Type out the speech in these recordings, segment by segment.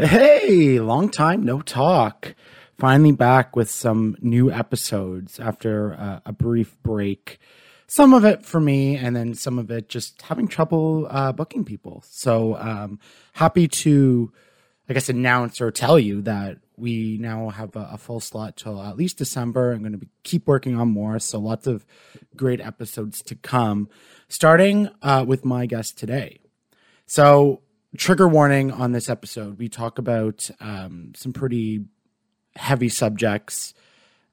Hey, long time no talk. Finally back with some new episodes after uh, a brief break. Some of it for me, and then some of it just having trouble uh, booking people. So um, happy to, I guess, announce or tell you that we now have a, a full slot till at least December. I'm going to keep working on more, so lots of great episodes to come. Starting uh, with my guest today. So trigger warning on this episode. We talk about um, some pretty heavy subjects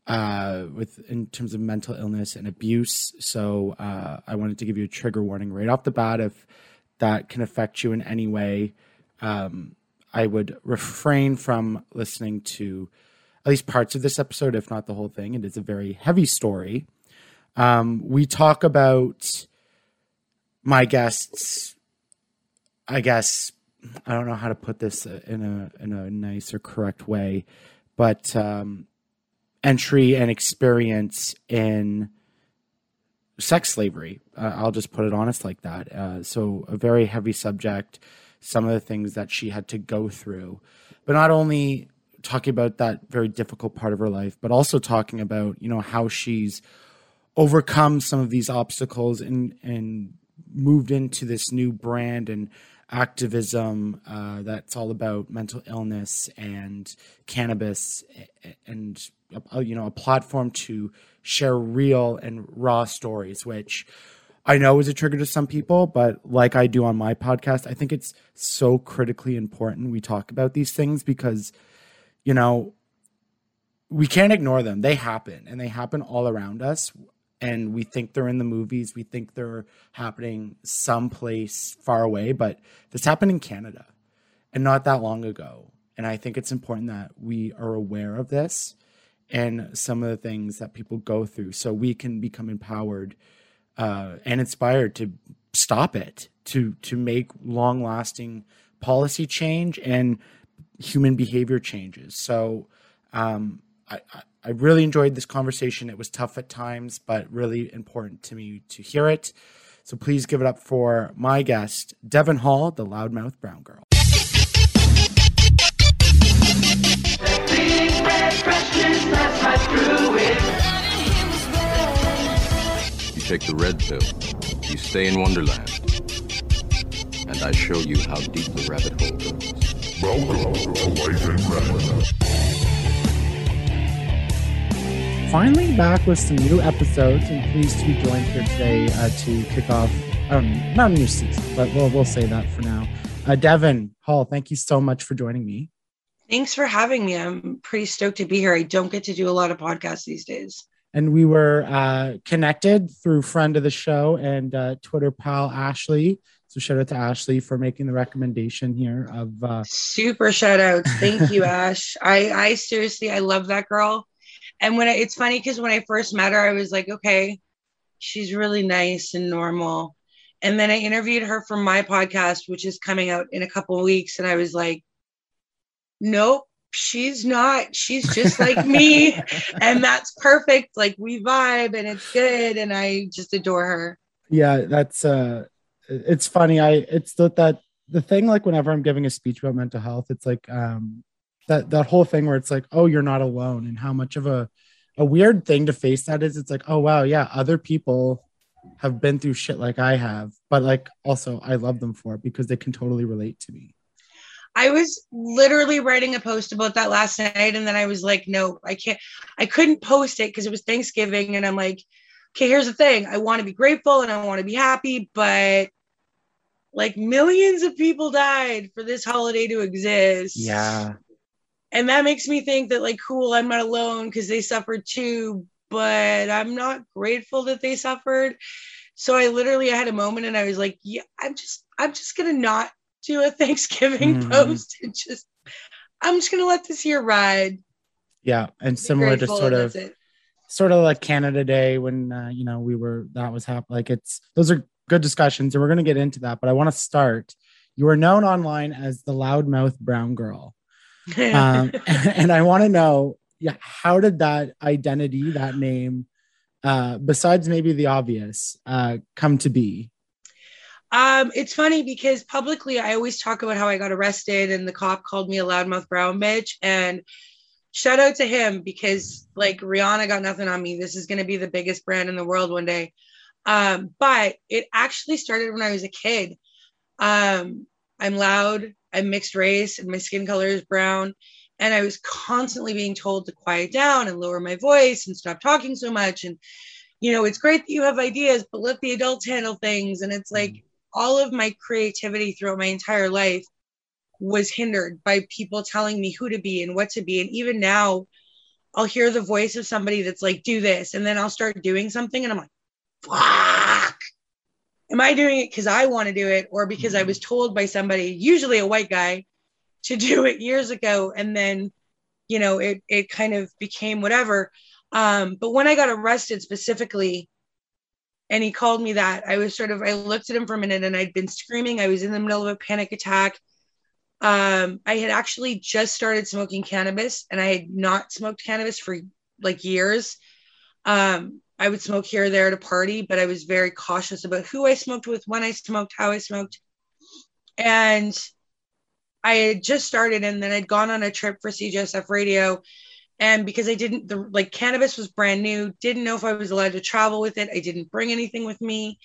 uh, with in terms of mental illness and abuse. So uh, I wanted to give you a trigger warning right off the bat. If that can affect you in any way, um, I would refrain from listening to at least parts of this episode, if not the whole thing. It is a very heavy story. Um, we talk about my guests I guess I don't know how to put this in a in a nice or correct way, but um, entry and experience in sex slavery. Uh, I'll just put it honest like that. Uh, so a very heavy subject. Some of the things that she had to go through, but not only talking about that very difficult part of her life, but also talking about you know how she's overcome some of these obstacles and and moved into this new brand and activism uh, that's all about mental illness and cannabis and you know a platform to share real and raw stories which i know is a trigger to some people but like i do on my podcast i think it's so critically important we talk about these things because you know we can't ignore them. They happen and they happen all around us and we think they're in the movies. We think they're happening someplace far away, but this happened in Canada and not that long ago. And I think it's important that we are aware of this and some of the things that people go through so we can become empowered uh, and inspired to stop it, to, to make long lasting policy change and human behavior changes. So, um, I, I really enjoyed this conversation. It was tough at times, but really important to me to hear it. So please give it up for my guest, Devon Hall, the loudmouth brown girl. You take the red pill, you stay in Wonderland, and I show you how deep the rabbit hole goes. Welcome to Life in Red finally back with some new episodes and pleased to be joined here today uh, to kick off um, not a new season but we'll, we'll say that for now. Uh, devon hall thank you so much for joining me. Thanks for having me. I'm pretty stoked to be here. I don't get to do a lot of podcasts these days. And we were uh, connected through friend of the show and uh, twitter pal ashley. So shout out to ashley for making the recommendation here of uh, super shout out thank you ash. I i seriously i love that girl and when I, it's funny because when I first met her, I was like, okay, she's really nice and normal. And then I interviewed her for my podcast, which is coming out in a couple weeks, and I was like, nope, she's not. She's just like me, and that's perfect. Like we vibe, and it's good, and I just adore her. Yeah, that's uh, it's funny. I it's the, that the thing like whenever I'm giving a speech about mental health, it's like um that that whole thing where it's like oh you're not alone and how much of a a weird thing to face that is it's like oh wow yeah other people have been through shit like i have but like also i love them for it because they can totally relate to me. I was literally writing a post about that last night and then i was like no i can't i couldn't post it because it was thanksgiving and i'm like okay here's the thing. I want to be grateful and i want to be happy but like millions of people died for this holiday to exist. Yeah and that makes me think that like cool i'm not alone because they suffered too but i'm not grateful that they suffered. So i literally I had a moment and i was like yeah i'm just i'm just gonna not do a thanksgiving mm. post and just i'm just gonna let this year ride. Yeah and similar to sort of sort of like canada day when uh, you know we were that was happening like it's those are good discussions and we're going to get into that but i want to start. You are known online as the loudmouth brown girl um, and I want to know, yeah, how did that identity, that name, uh, besides maybe the obvious, uh, come to be? Um, it's funny because publicly I always talk about how I got arrested and the cop called me a loudmouth brown bitch. And shout out to him because like Rihanna got nothing on me. This is gonna be the biggest brand in the world one day. Um, but it actually started when I was a kid. Um, I'm loud, I'm mixed race, and my skin color is brown. And I was constantly being told to quiet down and lower my voice and stop talking so much. And, you know, it's great that you have ideas, but let the adults handle things. And it's like mm-hmm. all of my creativity throughout my entire life was hindered by people telling me who to be and what to be. And even now, I'll hear the voice of somebody that's like, do this. And then I'll start doing something and I'm like, fuck. Am I doing it because I want to do it or because I was told by somebody, usually a white guy, to do it years ago? And then, you know, it, it kind of became whatever. Um, but when I got arrested specifically, and he called me that, I was sort of, I looked at him for a minute and I'd been screaming. I was in the middle of a panic attack. Um, I had actually just started smoking cannabis and I had not smoked cannabis for like years. Um, I would smoke here or there at a party, but I was very cautious about who I smoked with, when I smoked, how I smoked. And I had just started and then I'd gone on a trip for CJSF radio. And because I didn't, the, like cannabis was brand new, didn't know if I was allowed to travel with it. I didn't bring anything with me.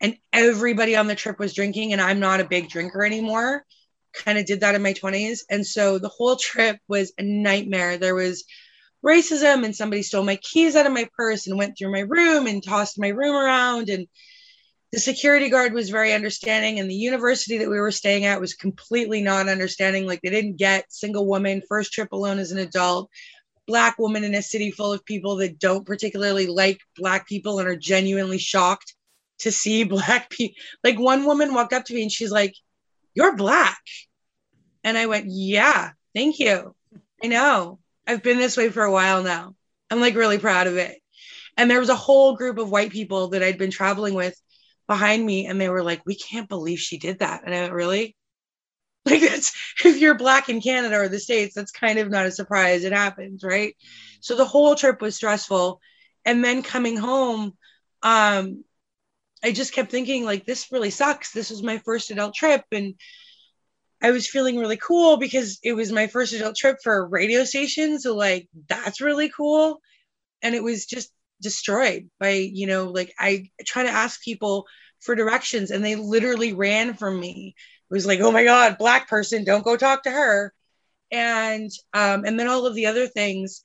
And everybody on the trip was drinking, and I'm not a big drinker anymore. Kind of did that in my 20s. And so the whole trip was a nightmare. There was racism, and somebody stole my keys out of my purse and went through my room and tossed my room around. And the security guard was very understanding and the university that we were staying at was completely not understanding. Like they didn't get single woman first trip alone as an adult black woman in a city full of people that don't particularly like black people and are genuinely shocked to see black people like one woman walked up to me and she's like you're black. And i went yeah thank you. I know i've been this way for a while now i'm like really proud of it and there was a whole group of white people that i'd been traveling with behind me and they were like, we can't believe she did that. And I went, really? Like that's if you're black in Canada or the States, that's kind of not a surprise. It happens, right? So the whole trip was stressful. And then coming home, um, I just kept thinking, like, this really sucks. This was my first adult trip. And I was feeling really cool because it was my first adult trip for a radio station. So, like, that's really cool. And it was just destroyed by you know like i try to ask people for directions and they literally ran from me it was like oh my god black person don't go talk to her and um and then all of the other things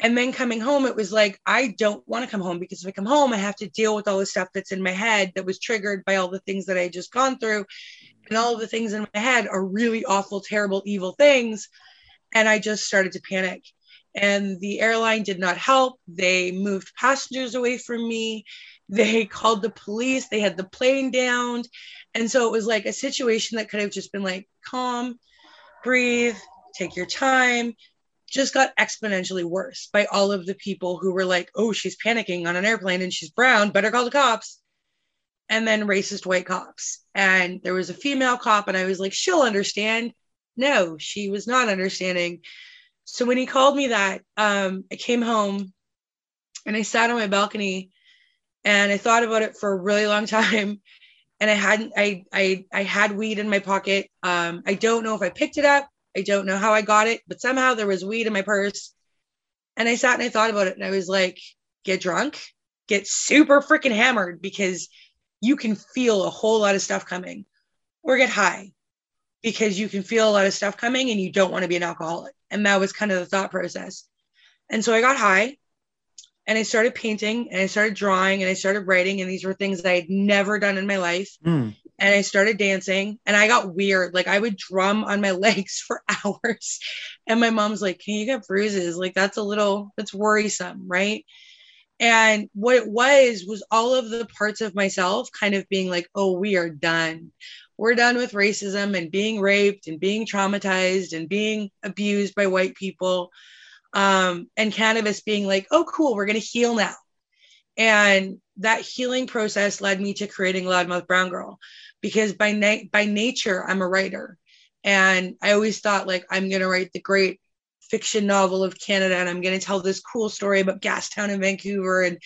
and then coming home it was like i don't want to come home because if i come home i have to deal with all the stuff that's in my head that was triggered by all the things that i had just gone through and all of the things in my head are really awful terrible evil things and i just started to panic and the airline did not help. They moved passengers away from me. They called the police. They had the plane down. And so it was like a situation that could have just been like, calm, breathe, take your time. Just got exponentially worse by all of the people who were like, oh, she's panicking on an airplane and she's brown, better call the cops. And then racist white cops. And there was a female cop, and I was like, she'll understand. No, she was not understanding. So when he called me that, um, I came home and I sat on my balcony and I thought about it for a really long time. And I hadn't, I, I, I had weed in my pocket. Um, I don't know if I picked it up. I don't know how I got it, but somehow there was weed in my purse. And I sat and I thought about it and I was like, get drunk, get super freaking hammered because you can feel a whole lot of stuff coming or get high because you can feel a lot of stuff coming and you don't want to be an alcoholic. And that was kind of the thought process. And so I got high and I started painting and I started drawing and I started writing. And these were things that I had never done in my life. Mm. And I started dancing and I got weird. Like I would drum on my legs for hours. And my mom's like, Can you get bruises? Like that's a little, that's worrisome. Right. And what it was, was all of the parts of myself kind of being like, Oh, we are done. We're done with racism and being raped and being traumatized and being abused by white people um, and cannabis being like oh cool we're going to heal now. And that healing process led me to creating loudmouth brown girl because by na- by nature i'm a writer. And i always thought like i'm going to write the great fiction novel of Canada and I'm going to tell this cool story about Gastown in Vancouver and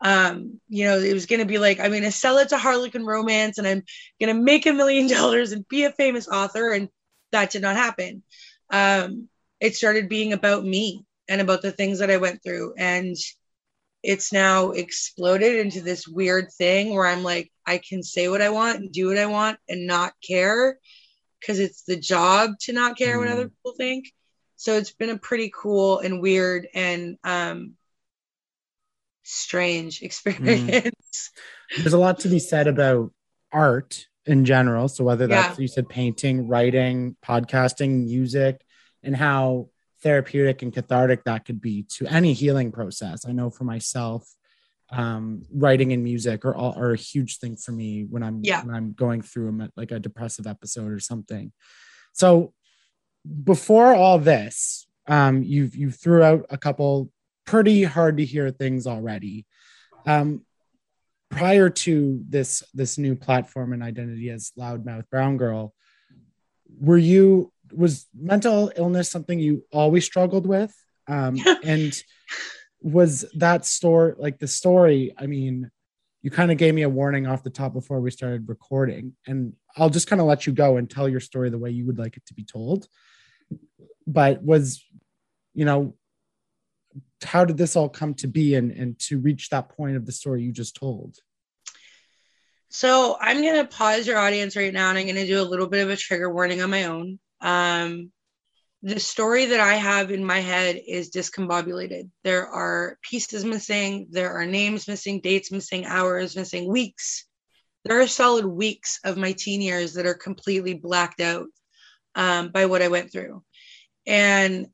um, you know, it was going to be like, I'm going to sell it to Harlequin Romance and I'm going to make a million dollars and be a famous author. And that did not happen. Um, it started being about me and about the things that I went through. And it's now exploded into this weird thing where I'm like, I can say what I want and do what I want and not care because it's the job to not care mm. what other people think. So it's been a pretty cool and weird and um, strange experience. Mm. There's a lot to be said about art in general. So whether that's yeah. you said painting, writing, podcasting, music, and how therapeutic and cathartic that could be to any healing process. I know for myself, um, writing and music are all are a huge thing for me when I'm yeah. when I'm going through a, like a depressive episode or something. So before all this, um, you've you threw out a couple pretty hard to hear things already. Um, prior to this this new platform and identity as loudmouth brown girl, were you was mental illness something you always struggled with? Um, and was that story like the story? I mean, you kind of gave me a warning off the top before we started recording, and I'll just kind of let you go and tell your story the way you would like it to be told. But was, you know, how did this all come to be and, and to reach that point of the story you just told? So I'm going to pause your audience right now and I'm going to do a little bit of a trigger warning on my own. Um, the story that I have in my head is discombobulated. There are pieces missing, there are names missing, dates missing, hours missing, weeks. There are solid weeks of my teen years that are completely blacked out um, by what I went through. And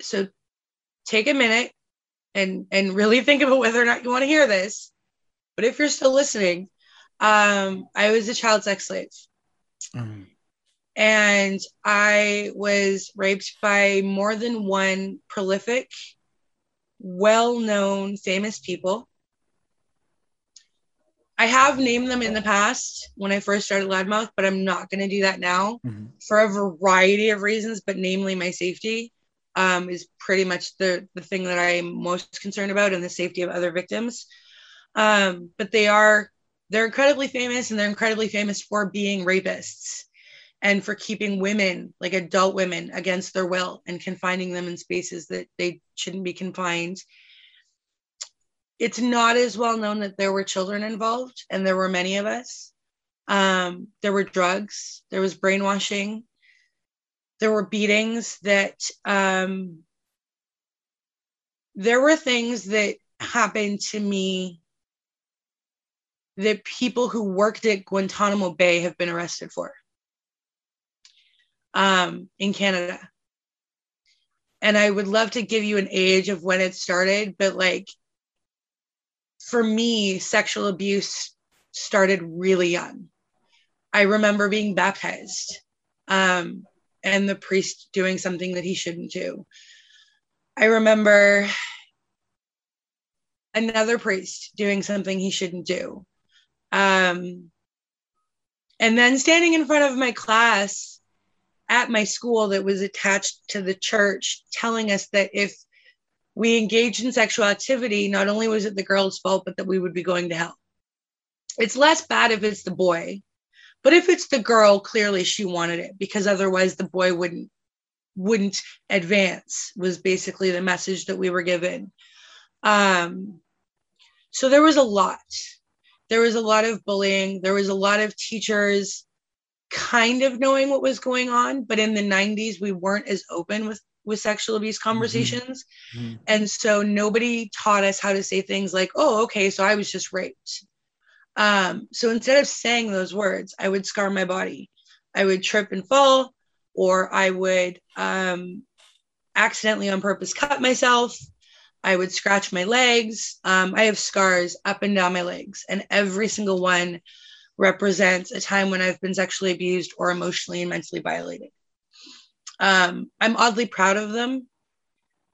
so take a minute and and really think about whether or not you want to hear this. But if you're still listening, um, I was a child sex slave. Mm and I was raped by more than one prolific, well known, famous people. I have named them in the past when I first started Loudmouth, but I'm not going to do that now mm-hmm. for a variety of reasons, but namely my safety um, is pretty much the, the thing that I'm most concerned about and the safety of other victims. Um, but they are, they're incredibly famous and they're incredibly famous for being rapists and for keeping women, like adult women, against their will and confining them in spaces that they shouldn't be confined. It's not as well known that there were children involved, and there were many of us. Um, there were drugs, there was brainwashing, there were beatings that um, there were things that happened to me that people who worked at Guantanamo Bay have been arrested for um, in Canada. And I would love to give you an age of when it started, but like for me, sexual abuse started really young. I remember being baptized um, and the priest doing something that he shouldn't do. I remember another priest doing something he shouldn't do. Um, and then standing in front of my class at my school that was attached to the church telling us that if we engaged in sexual activity, not only was it the girl's fault, but that we would be going to hell. It's less bad if it's the boy, but if it's the girl, clearly she wanted it because otherwise the boy wouldn't wouldn't advance was basically the message that we were given. Um, so there was a lot. There was a lot of bullying. There was a lot of teachers kind of knowing what was going on, but in the 90s, we weren't as open with with sexual abuse mm-hmm. conversations. Mm-hmm. And so nobody taught us how to say things like, oh, okay, so I was just raped. Um, so instead of saying those words, I would scar my body. I would trip and fall, or I would um, accidentally on purpose cut myself. I would scratch my legs. Um, I have scars up and down my legs, and every single one represents a time when I've been sexually abused or emotionally and mentally violated. Um, I'm oddly proud of them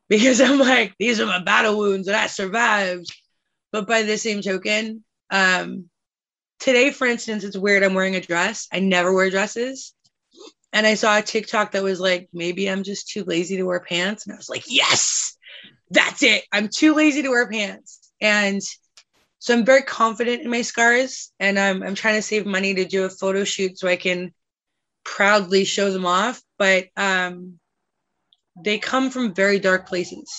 because I'm like, these are my battle wounds and I survived. But by the same token, um, today, for instance, it's weird. I'm wearing a dress. I never wear dresses. And I saw a TikTok that was like, maybe I'm just too lazy to wear pants. And I was like, yes, that's it. I'm too lazy to wear pants. And so I'm very confident in my scars. And I'm, I'm trying to save money to do a photo shoot so I can proudly show them off. But um, they come from very dark places.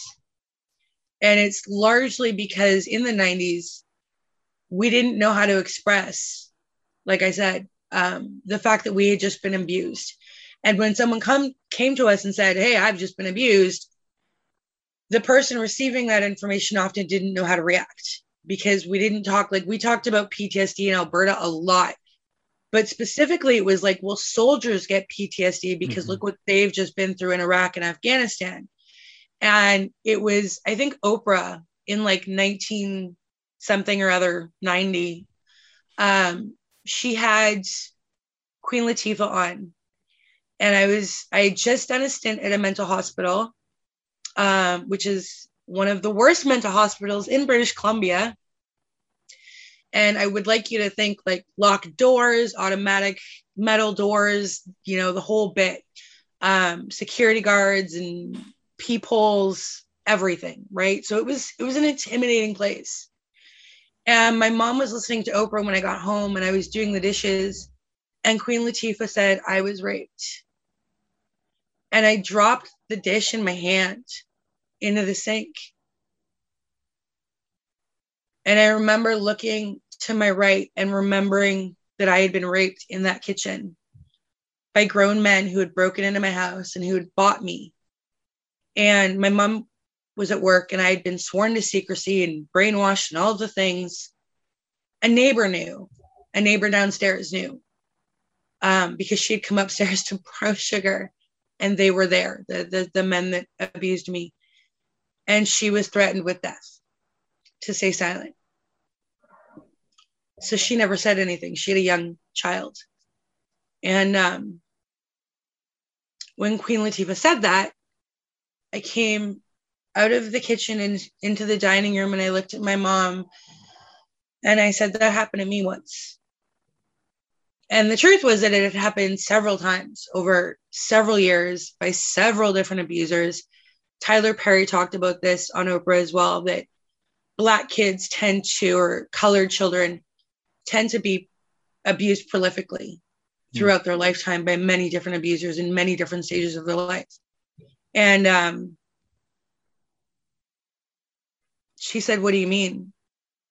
And it's largely because in the 90s, we didn't know how to express, like I said, um, the fact that we had just been abused. And when someone come came to us and said, "Hey, I've just been abused," the person receiving that information often didn't know how to react because we didn't talk like we talked about PTSD in Alberta a lot. But specifically, it was like, well, soldiers get PTSD because mm-hmm. look what they've just been through in Iraq and Afghanistan. And it was, I think, Oprah in like 19 something or other 90 um, she had queen latifah on and i was i had just done a stint at a mental hospital um, which is one of the worst mental hospitals in british columbia and i would like you to think like locked doors automatic metal doors you know the whole bit um, security guards and peepholes everything right so it was it was an intimidating place and my mom was listening to Oprah when I got home and I was doing the dishes. And Queen Latifah said, I was raped. And I dropped the dish in my hand into the sink. And I remember looking to my right and remembering that I had been raped in that kitchen by grown men who had broken into my house and who had bought me. And my mom was at work and I had been sworn to secrecy and brainwashed and all the things. A neighbor knew, a neighbor downstairs knew um, because she had come upstairs to borrow sugar and they were there, the, the, the men that abused me. And she was threatened with death to stay silent. So she never said anything. She had a young child. And um, when Queen Latifah said that, I came out of the kitchen and into the dining room and I looked at my mom and I said, That happened to me once. And the truth was that it had happened several times over several years by several different abusers. Tyler Perry talked about this on Oprah as well that Black kids tend to, or colored children tend to be abused prolifically throughout their lifetime by many different abusers in many different stages of their life. And um, she said, What do you mean?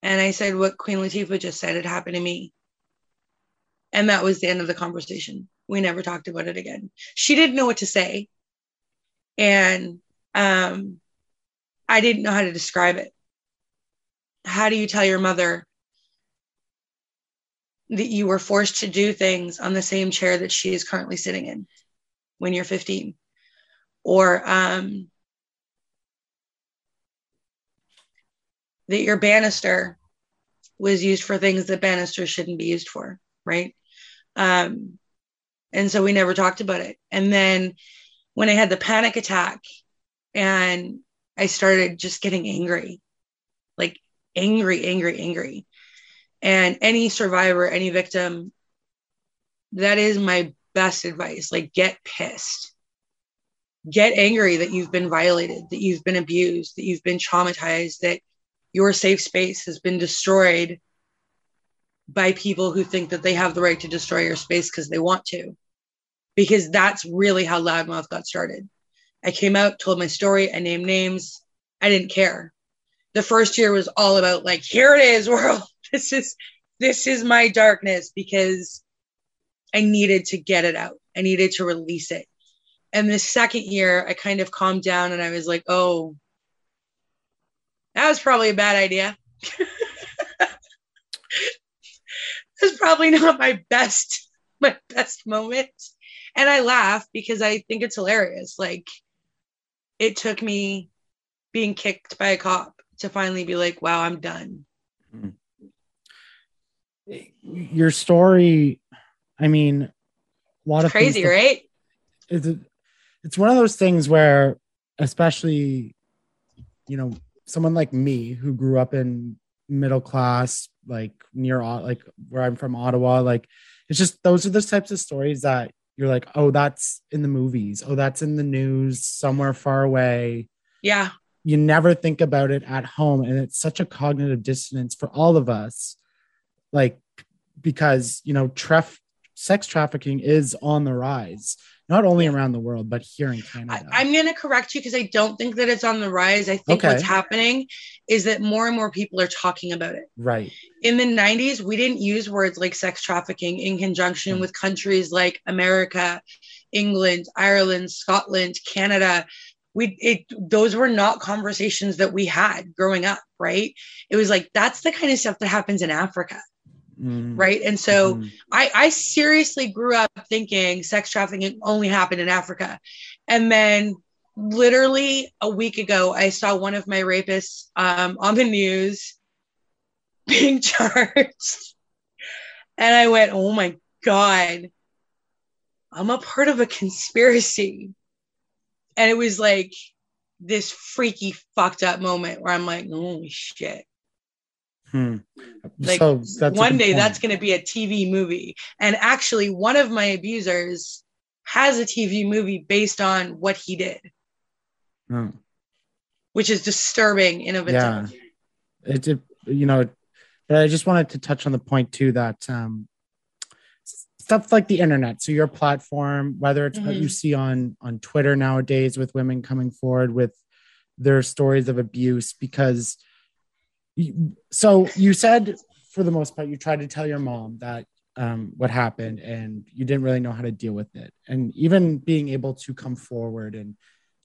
And I said, What Queen Latifah just said had happened to me. And that was the end of the conversation. We never talked about it again. She didn't know what to say. And um, I didn't know how to describe it. How do you tell your mother that you were forced to do things on the same chair that she is currently sitting in when you're 15? Or um, that your banister was used for things that banisters shouldn't be used for, right? Um, and so we never talked about it. And then when I had the panic attack and I started just getting angry, like angry, angry, angry. And any survivor, any victim, that is my best advice. Like, get pissed. Get angry that you've been violated, that you've been abused, that you've been traumatized, that your safe space has been destroyed by people who think that they have the right to destroy your space because they want to. Because that's really how Loudmouth got started. I came out, told my story, I named names. I didn't care. The first year was all about like, here it is, world. This is this is my darkness because I needed to get it out. I needed to release it. And the second year, I kind of calmed down and I was like, oh, that was probably a bad idea. It's probably not my best my best moment. And I laugh because I think it's hilarious. Like it took me being kicked by a cop to finally be like, wow, I'm done. Your story, I mean, a lot it's of crazy, that, right? It's, it's one of those things where, especially, you know, someone like me who grew up in middle class, like near like where I'm from, Ottawa, like it's just those are those types of stories that you're like, oh, that's in the movies. Oh, that's in the news somewhere far away. Yeah. You never think about it at home. And it's such a cognitive dissonance for all of us. Like, because, you know, traf- sex trafficking is on the rise not only around the world but here in Canada. I, am going to correct you because I don't think that it's on the rise. I think Okay. what's happening is that more and more people are talking about it. right. In the 90s, we didn't use words like sex trafficking in conjunction Mm. with countries like America, England, Ireland, Scotland, Canada. We it those were not conversations that we had growing up, right? It was like that's the kind of stuff that happens in Africa, Mm, right? And so mhm. I, I seriously grew up thinking sex trafficking only happened in Africa. And then literally a week ago, I saw one of my rapists um, on the news being charged. And I went, oh my God, I'm a part of a conspiracy. And it was like this freaky, fucked up moment where I'm like, holy shit. Hmm. Like, so that's one day point. that's going to be a TV movie. And actually, one of my abusers has a TV movie based on what he did, Oh, which is disturbing in of yeah. itself. It, it you know, but I just wanted to touch on the point too that um stuff like the internet, so your platform, whether it's what Mhm. you see on on Twitter nowadays with women coming forward with their stories of abuse, because you, so you said for the most part you tried to tell your mom that um, what happened and you didn't really know how to deal with it. And even being able to come forward and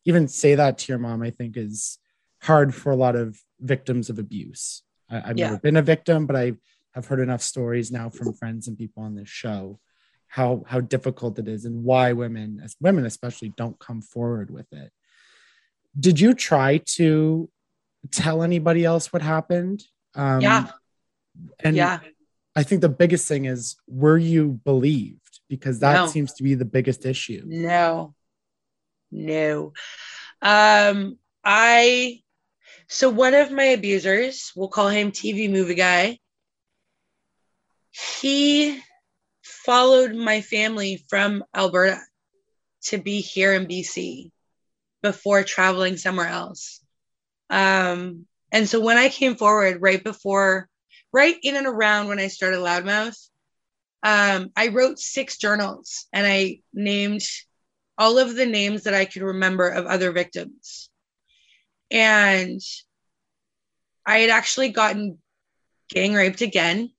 even say that to your mom i think is hard for a lot of victims of abuse. I, i've Yeah. never been a victim but i have heard enough stories now from friends and people on this show how how difficult it is and why women as women especially don't come forward with it. Did you try to tell anybody else what happened um Yeah. and yeah. I think the biggest thing is were you believed? Because that No. seems to be the biggest issue. No. No. Um, I so one of my abusers, we'll call him TV movie guy. He followed my family from Alberta to be here in BC before traveling somewhere else. Um, and so when I came forward right before, right in and around when I started Loudmouth, um, I wrote six journals and I named all of the names that I could remember of other victims. And I had actually gotten gang raped again.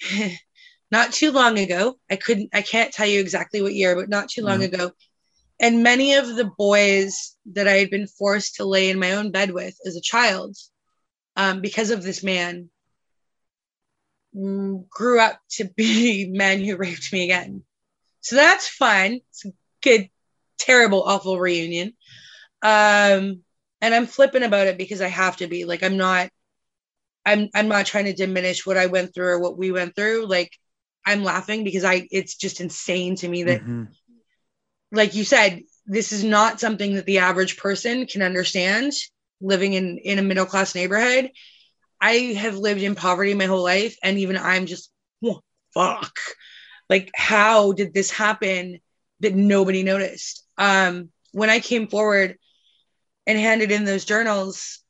not too long ago. I couldn't, I can't tell you exactly what year, but not too long Mhm. ago. And many of the boys that I had been forced to lay in my own bed with as a child, um, because of this man, mm, grew up to be men who raped me again. So that's fun. It's a good, terrible, awful reunion. Um, and I'm flipping about it because I have to be. Like I'm not I'm I'm not trying to diminish what I went through or what we went through. Like I'm laughing because I it's just insane to me that Mhm. Like you said, this is not something that the average person can understand living in in a middle class neighborhood. I have lived in poverty my whole life, and even I'm just fuck. Like, how did this happen that nobody noticed? Um, when I came forward and handed in those journals,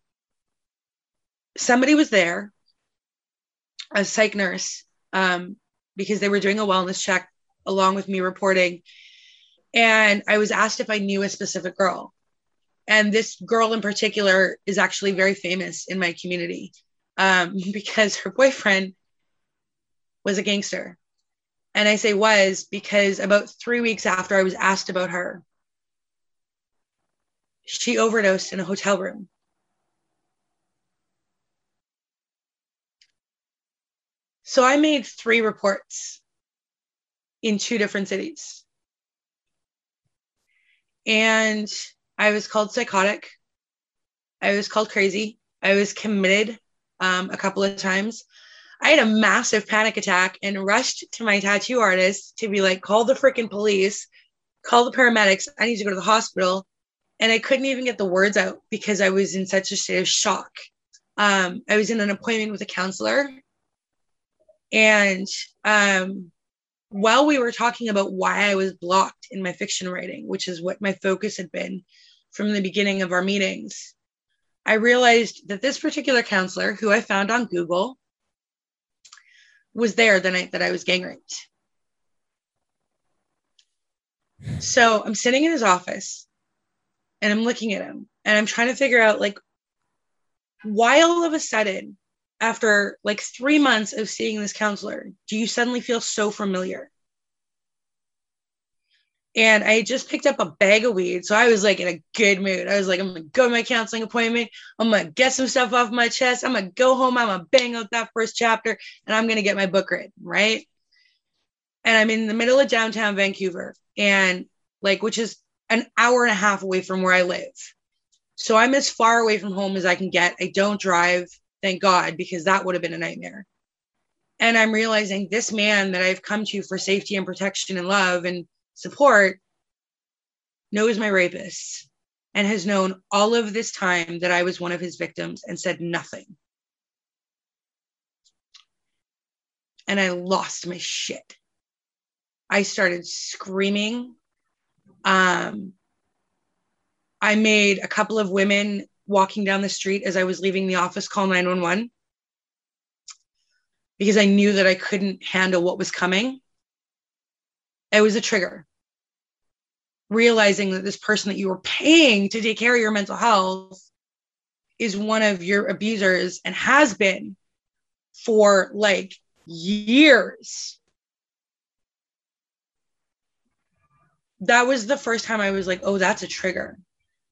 somebody was there, a psych nurse, um, because they were doing a wellness check along with me reporting and I was asked if I knew a specific girl. And this girl in particular is actually very famous in my community um, because her boyfriend was a gangster. And I say was because about three weeks after I was asked about her, she overdosed in a hotel room. So I made three reports in two different cities and I was called psychotic. I was called crazy. I was committed um, a couple of times. I had a massive panic attack and rushed to my tattoo artist to be like, call the freaking police, call the paramedics. I need to go to the hospital. And I couldn't even get the words out because I was in such a state of shock. Um, I was in an appointment with a counselor. And um, while we were talking about why I was blocked in my fiction writing, which is what my focus had been from the beginning of our meetings, I realized that this particular counselor, who I found on Google, was there the night that I was gang raped. So I'm sitting in his office and I'm looking at him and I'm trying to figure out like why all of a sudden after like three months of seeing this counselor, do you suddenly feel so familiar? And I just picked up a bag of weed. So I was like in a good mood. I was like, I'm to go to my counseling appointment. I'm to get some stuff off my chest. I'm to go home. I'm to bang out that first chapter and I'm to get my book written. Right. And I'm in the middle of downtown Vancouver and like, which is an hour and a half away from where I live. So I'm as far away from home as I can get. I don't drive. Thank God, because that would have been a nightmare. And I'm realizing this man that I've come to for safety and protection and love and support knows my rapist and has known all of this time that I was one of his victims and said nothing. And I lost my shit. I started screaming. Um, I made a couple of women walking down the street as I was leaving the office call 911 because I knew that I couldn't handle what was coming. It was a trigger. Realizing that this person that you were paying to take care of your mental health is one of your abusers and has been for like years. That was the first time I was like, oh, that's a trigger.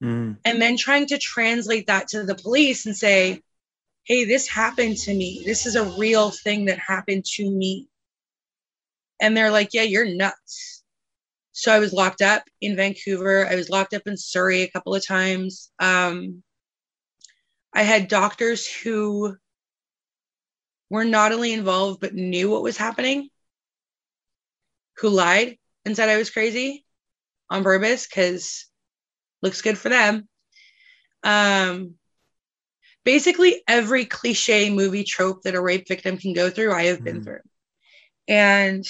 Mm. And then trying to translate that to the police and say, hey, this happened to me. This is a real thing that happened to me. And they're like, yeah, you're nuts. So I was locked up in Vancouver. I was locked up in Surrey a couple of times. Um, I had doctors who were not only involved, but knew what was happening, who lied and said I was crazy on purpose because looks good for them. Um, basically, every cliche movie trope that a rape victim can go through, I have mm-hmm. been through. And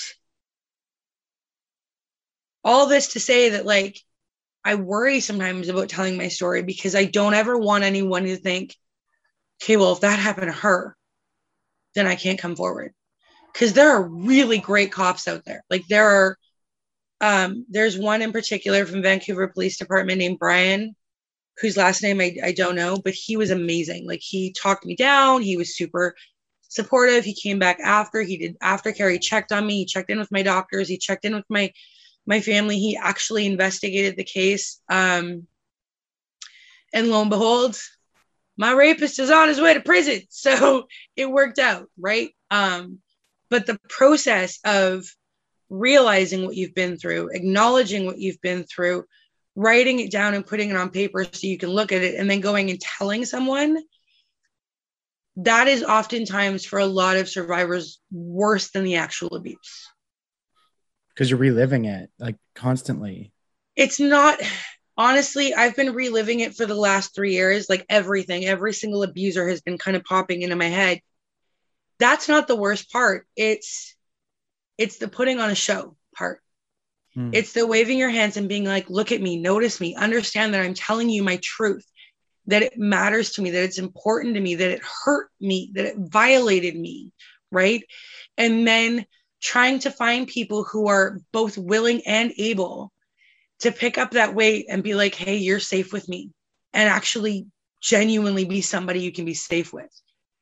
all this to say that, like, I worry sometimes about telling my story because I don't ever want anyone to think, okay, well, if that happened to her, then I can't come forward. Because there are really great cops out there. Like, there are um, there's one in particular from Vancouver Police Department named Brian, whose last name I, I don't know, but he was amazing. Like he talked me down. He was super supportive. He came back after he did aftercare. He checked on me. He checked in with my doctors. He checked in with my my family. He actually investigated the case. Um, and lo and behold, my rapist is on his way to prison. So it worked out, right? Um, but the process of realizing what you've been through, acknowledging what you've been through, writing it down and putting it on paper so you can look at it, and then going and telling someone. That is oftentimes for a lot of survivors worse than the actual abuse. Because you're reliving it like constantly. It's not, honestly, I've been reliving it for the last three years. Like everything, every single abuser has been kind of popping into my head. That's not the worst part. It's it's the putting on a show part. Hmm. It's the waving your hands and being like, look at me, notice me, understand that I'm telling you my truth, that it matters to me, that it's important to me, that it hurt me, that it violated me, right? And then trying to find people who are both willing and able to pick up that weight and be like, hey, you're safe with me, and actually genuinely be somebody you can be safe with.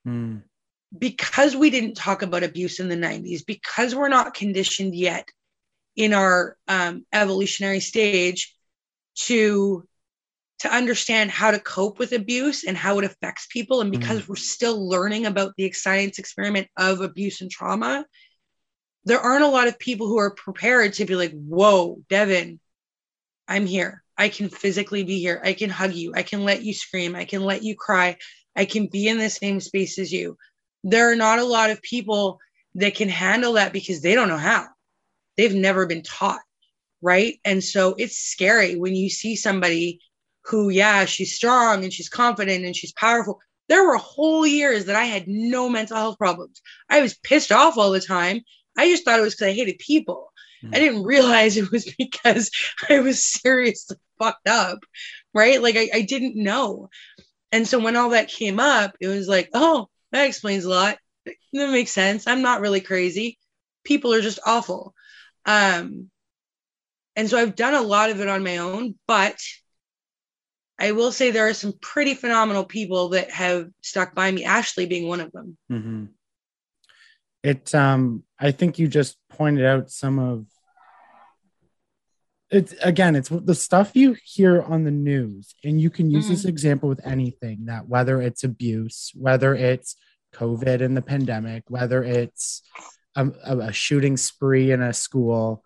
Hmm because we didn't talk about abuse in the 90s, because we're not conditioned yet in our um, evolutionary stage to to understand how to cope with abuse and how it affects people. And because mm. we're still learning about the science experiment of abuse and trauma there aren't a lot of people who are prepared to be like whoa devon i'm here. I can physically be here. I can hug you. I can let you scream. I can let you cry. I can be in the same space as you there are not a lot of people that can handle that because they don't know how. They've never been taught, right? And so it's scary when you see somebody who, yeah, she's strong and she's confident and she's powerful. There were whole years that I had no mental health problems. I was pissed off all the time I just thought it was because I hated people. Mhm. I didn't realize it was because I was seriously fucked up, right? Like I, I didn't know. And so when all that came up, it was like, oh, that explains a lot. That makes sense. I'm not really crazy. People are just awful. Um, and so I've done a lot of it on my own, but I will say there are some pretty phenomenal people that have stuck by me, Ashley being one of them. Mhm. It um I think you just pointed out some of it's again it's the stuff you hear on the news and you can use this mm. example with anything that whether it's abuse whether it's covid and the pandemic whether it's a, a, shooting spree in a school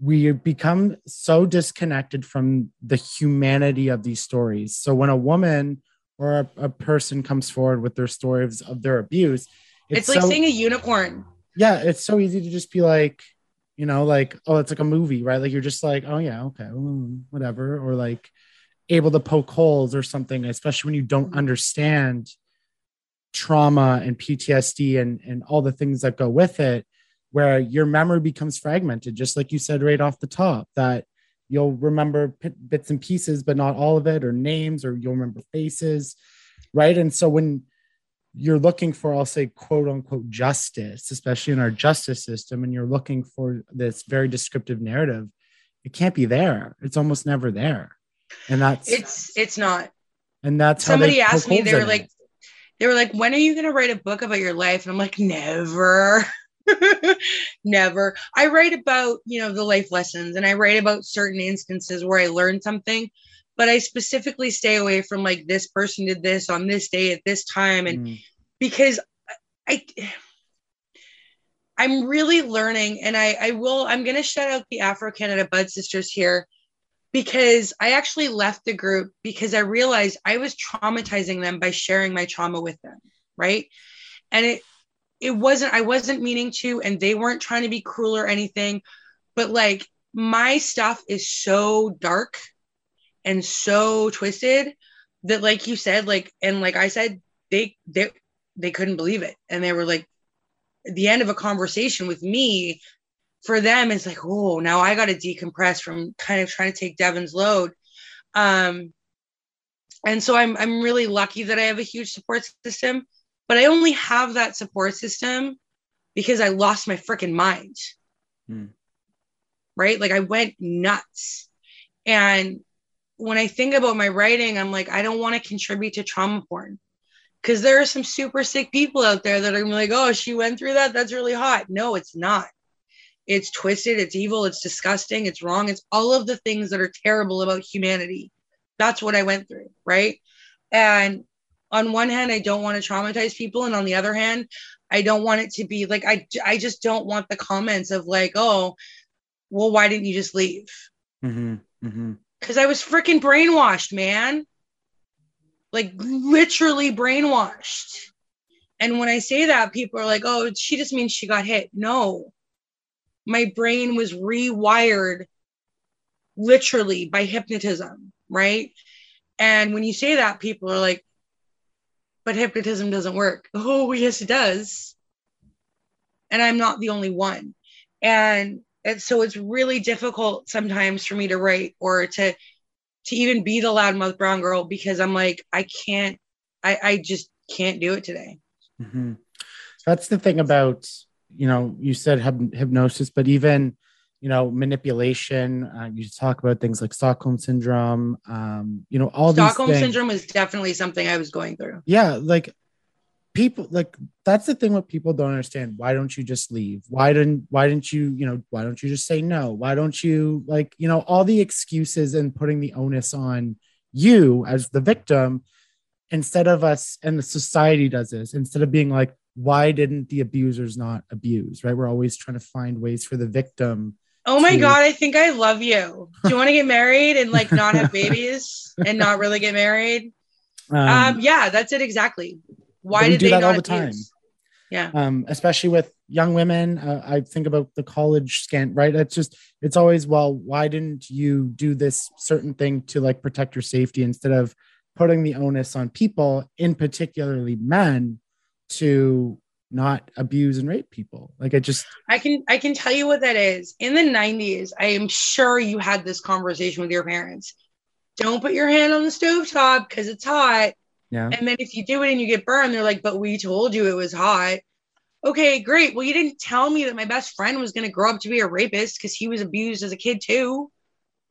we become so disconnected from the humanity of these stories so when a woman or a, a person comes forward with their stories of their abuse It's, like so- seeing a unicorn. yeah, it's so easy to just be like, you know, like, oh, it's like a movie, right? Like you're just like, oh yeah, okay, mm, whatever, or like able to poke holes or something, especially when you don't understand trauma and PTSD and and all the things that go with it, where your memory becomes fragmented, just like you said right off the top, that you'll remember p- bits and pieces, but not all of it, or names, or you'll remember faces, right? And so when you're looking for, I'll say, quote unquote, justice, especially in our justice system, and you're looking for this very descriptive narrative, it can't be there. It's almost never there. And that's It's it's not. and that's Somebody asked me, they were like, it. they were like, when are you gonna write a book about your life? And I'm like, never. never. I write about, you know, the life lessons and I write about certain instances where I learned something, but I specifically stay away from like this person did this on this day at this time and Mm, because I I'm really learning and I I will I'm going to shout out the Afro Canada Bud sisters here because I actually left the group because I realized I was traumatizing them by sharing my trauma with them, right? And it it wasn't I wasn't meaning to and they weren't trying to be cruel or anything, but like my stuff is so dark and so twisted that like you said like and like I said they they they couldn't believe it. And they were like the end of a conversation with me for them it's like oh now i got to decompress from kind of trying to take devon's load. Um and so i'm i'm really lucky that i have a huge support system but i only have that support system because i lost my freaking mind. Hmm. right? Like i went nuts. And when i think about my writing i'm like i don't want to contribute to trauma porn because there are some super sick people out there that are like, oh, she went through that. That's really hot. No, it's not. It's twisted. It's evil. It's disgusting. It's wrong. It's all of the things that are terrible about humanity. That's what I went through. Right. And on one hand, I don't want to traumatize people. And on the other hand, I don't want it to be like, I, I just don't want the comments of like, oh, well, why didn't you just leave? mhm, mhm. Because I was freaking brainwashed, man. Like literally brainwashed. And when I say that, people are like, oh, she just means she got hit. No. My brain was rewired literally by hypnotism, right? And when you say that, people are like, but hypnotism doesn't work. Oh, yes, it does. And I'm not the only one. And and so it's really difficult sometimes for me to write or to to even be the loudmouth brown girl because I'm like, I can't, I, I just can't do it today. Mhm. That's the thing about, you know, you said hyp- hypnosis, but even, you know, manipulation. Uh, you talk about things like Stockholm syndrome. Um, you know, all Stockholm these things. syndrome was definitely something I was going through. Yeah, like people, like that's the thing. What people don't understand. Why don't you just leave? Why didn't? Why didn't you? You know, why don't you just say no? Why don't you like? You know, all the excuses and putting the onus on you as the victim instead of us and the society does this instead of being like why didn't the abusers not abuse right we're always trying to find ways for the victim Oh my to- God, I think I love you. Do you want to get married and like not have babies and not really get married? um, Um, yeah, that's it exactly. Why did do they that all the time. abuse? Yeah. um, especially with young women uh, i think about the college scan right it's just it's always well why didn't you do this certain thing to like protect your safety instead of putting the onus on people in particularly men to not abuse and rape people. Like I just I can I can tell you what that is. In the 90s, I am sure you had this conversation with your parents. Don't put your hand on the stove top because it's hot. Yeah. And then if you do it and you get burned, they're like, but we told you it was hot. Okay, great. Well, you didn't tell me that my best friend was going to grow up to be a rapist because he was abused as a kid too.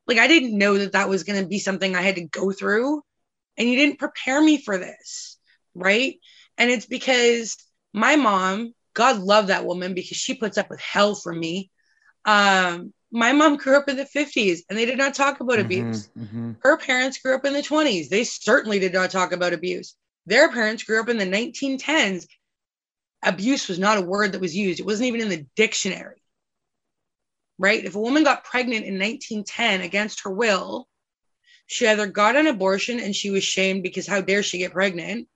Like, I didn't know that that was going to be something I had to go through. And you didn't prepare me for this. Right. And it's because my mom, God love that woman because she puts up with hell for me. Um, my mom grew up in the 50s and they did not talk about abuse. Mhm, mhm. Her parents grew up in the 20s. They certainly did not talk about abuse. Their parents grew up in the 1910s. Abuse was not a word that was used, it wasn't even in the dictionary. Right? If a woman got pregnant in 1910 against her will, she either got an abortion and she was shamed because how dare she get pregnant,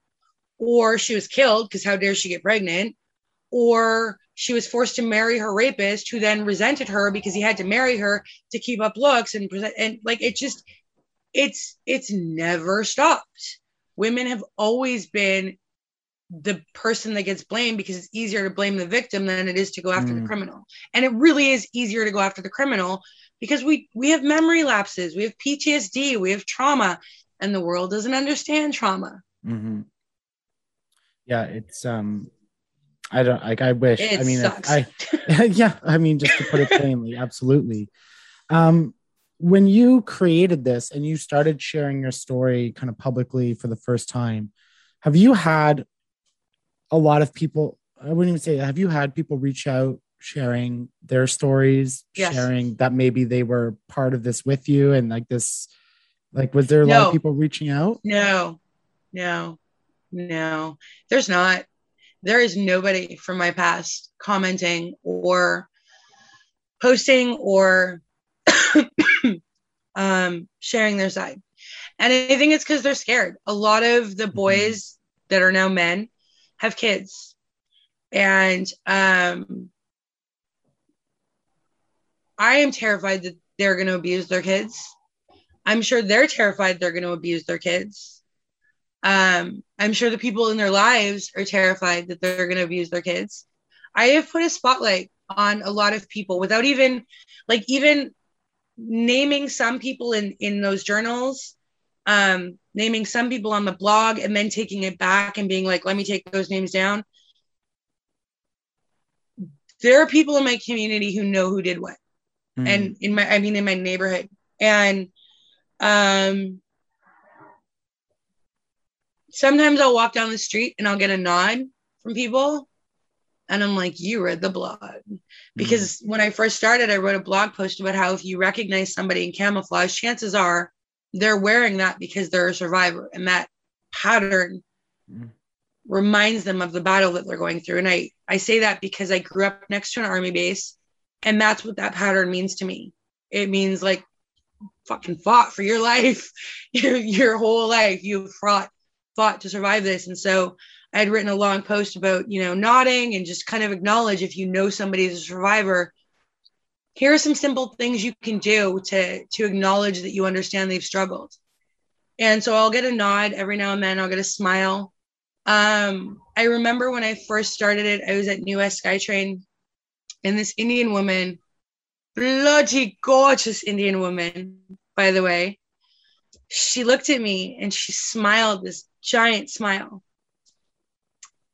or she was killed because how dare she get pregnant, or she was forced to marry her rapist who then resented her because he had to marry her to keep up looks and present and like it just it's it's never stopped. Women have always been the person that gets blamed because it's easier to blame the victim than it is to go after Mm. the criminal. And it really is easier to go after the criminal because we we have memory lapses we have ptsd we have trauma and the world doesn't understand trauma. Hmm Yeah, it's um, I don't like. I wish. it I mean, sucks I yeah. I mean, just to put it plainly, absolutely. Um, when you created this and you started sharing your story kind of publicly for the first time, have you had a lot of people? I wouldn't even say. Have you had people reach out sharing their stories, Yes. sharing that maybe they were part of this with you, and like this, like was there a lot of people reaching out? No, no, no. There's not. There is nobody from my past commenting or posting or um, sharing their side. And I think it's because they're scared. A lot of the boys that are now men have kids. And um, I am terrified that they're going to abuse their kids. I'm sure they're terrified they're going to abuse their kids. Um, I'm sure the people in their lives are terrified that they're going to abuse their kids. I have put a spotlight on a lot of people without even, like, even naming some people in in those journals, um, naming some people on the blog, and then taking it back and being like, "Let me take those names down." There are people in my community who know who did what Mm. and in my i mean in my neighborhood and um sometimes i'll walk down the street and i'll get a nod from people and i'm like you read the blog because when i first started i wrote a blog post about how if you recognize somebody in camouflage chances are they're wearing that because they're a survivor and that pattern Mm. reminds them of the battle that they're going through and i i say that because i grew up next to an army base and that's what that pattern means to me. It means like fucking fought for your life, your, your whole life. You've fought, fought to survive this. And so I had written a long post about, you know, nodding and just kind of acknowledge if you know somebody's a survivor, here are some simple things you can do to to acknowledge that you understand they've struggled. And so I'll get a nod every now and then, I'll get a smile. Um, I remember when I first started it, I was at New West Skytrain and this Indian woman, bloody gorgeous Indian woman, by the way, she looked at me and she smiled this giant smile.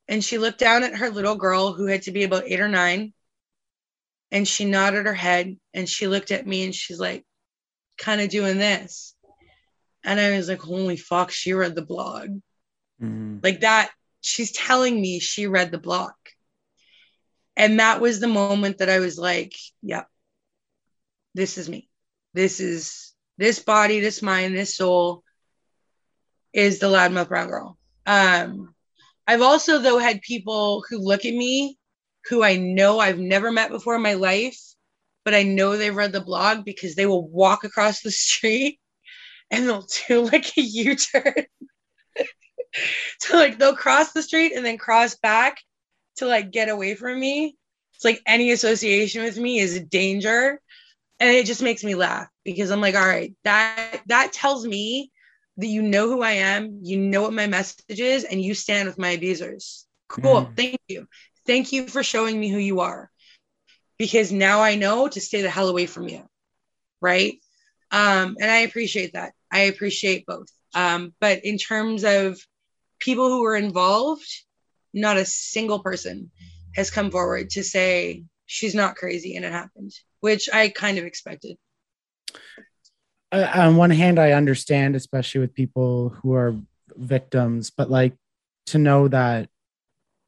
And she looked down at her little girl who had to be about eight or nine. And she nodded her head and she looked at me and she's like, kind of doing this. And I was like, holy fuck, she read the blog Mhm. like that she's telling me she read the blog and that was the moment that i was like yep this is me this is this body this mind this soul is the loudmouth brown girl um i've also though had people who look at me who i know i've never met before in my life but i know they've read the blog because they will walk across the street and they'll do like a u-turn so like they'll cross the street and then cross back to like get away from me. It's like any association with me is a danger. And it just makes me laugh because I'm like, all right, that that tells me that you know who I am, you know what my message is, and you stand with my abusers. Cool. Mhm. Thank you. thank you for showing me who you are because now I know to stay the hell away from you. Right. Um, and I appreciate that. I appreciate both. Um, but in terms of people who were involved, not a single person has come forward to say she's not crazy and it happened, which I kind of expected. Uh, on one hand, I understand, especially with people who are victims, but like to know that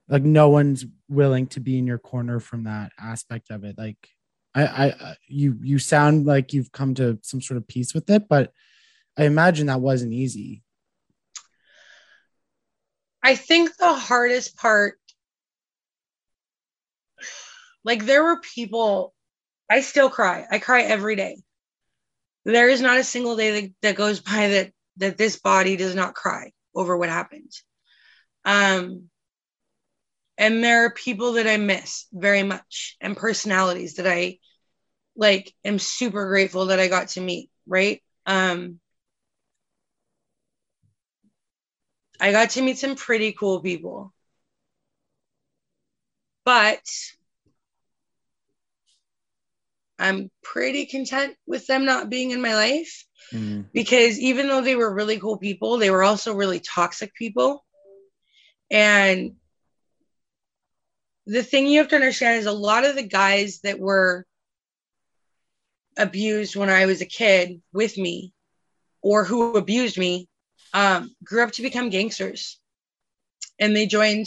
like no one's willing to be in your corner from that aspect of it. Like I, I, you, you sound like you've come to some sort of peace with it, but I imagine that wasn't easy. I think the hardest part, like there were people, I still cry. I cry every day. There is not a single day that, that goes by that that this body does not cry over what happened. Um, and there are people that I miss very much and personalities that I like am super grateful that I got to meet, right? Um I got to meet some pretty cool people. But I'm pretty content with them not being in my life mm-hmm. because even though they were really cool people, they were also really toxic people. And the thing you have to understand is a lot of the guys that were abused when I was a kid with me or who abused me um, grew up to become gangsters and they joined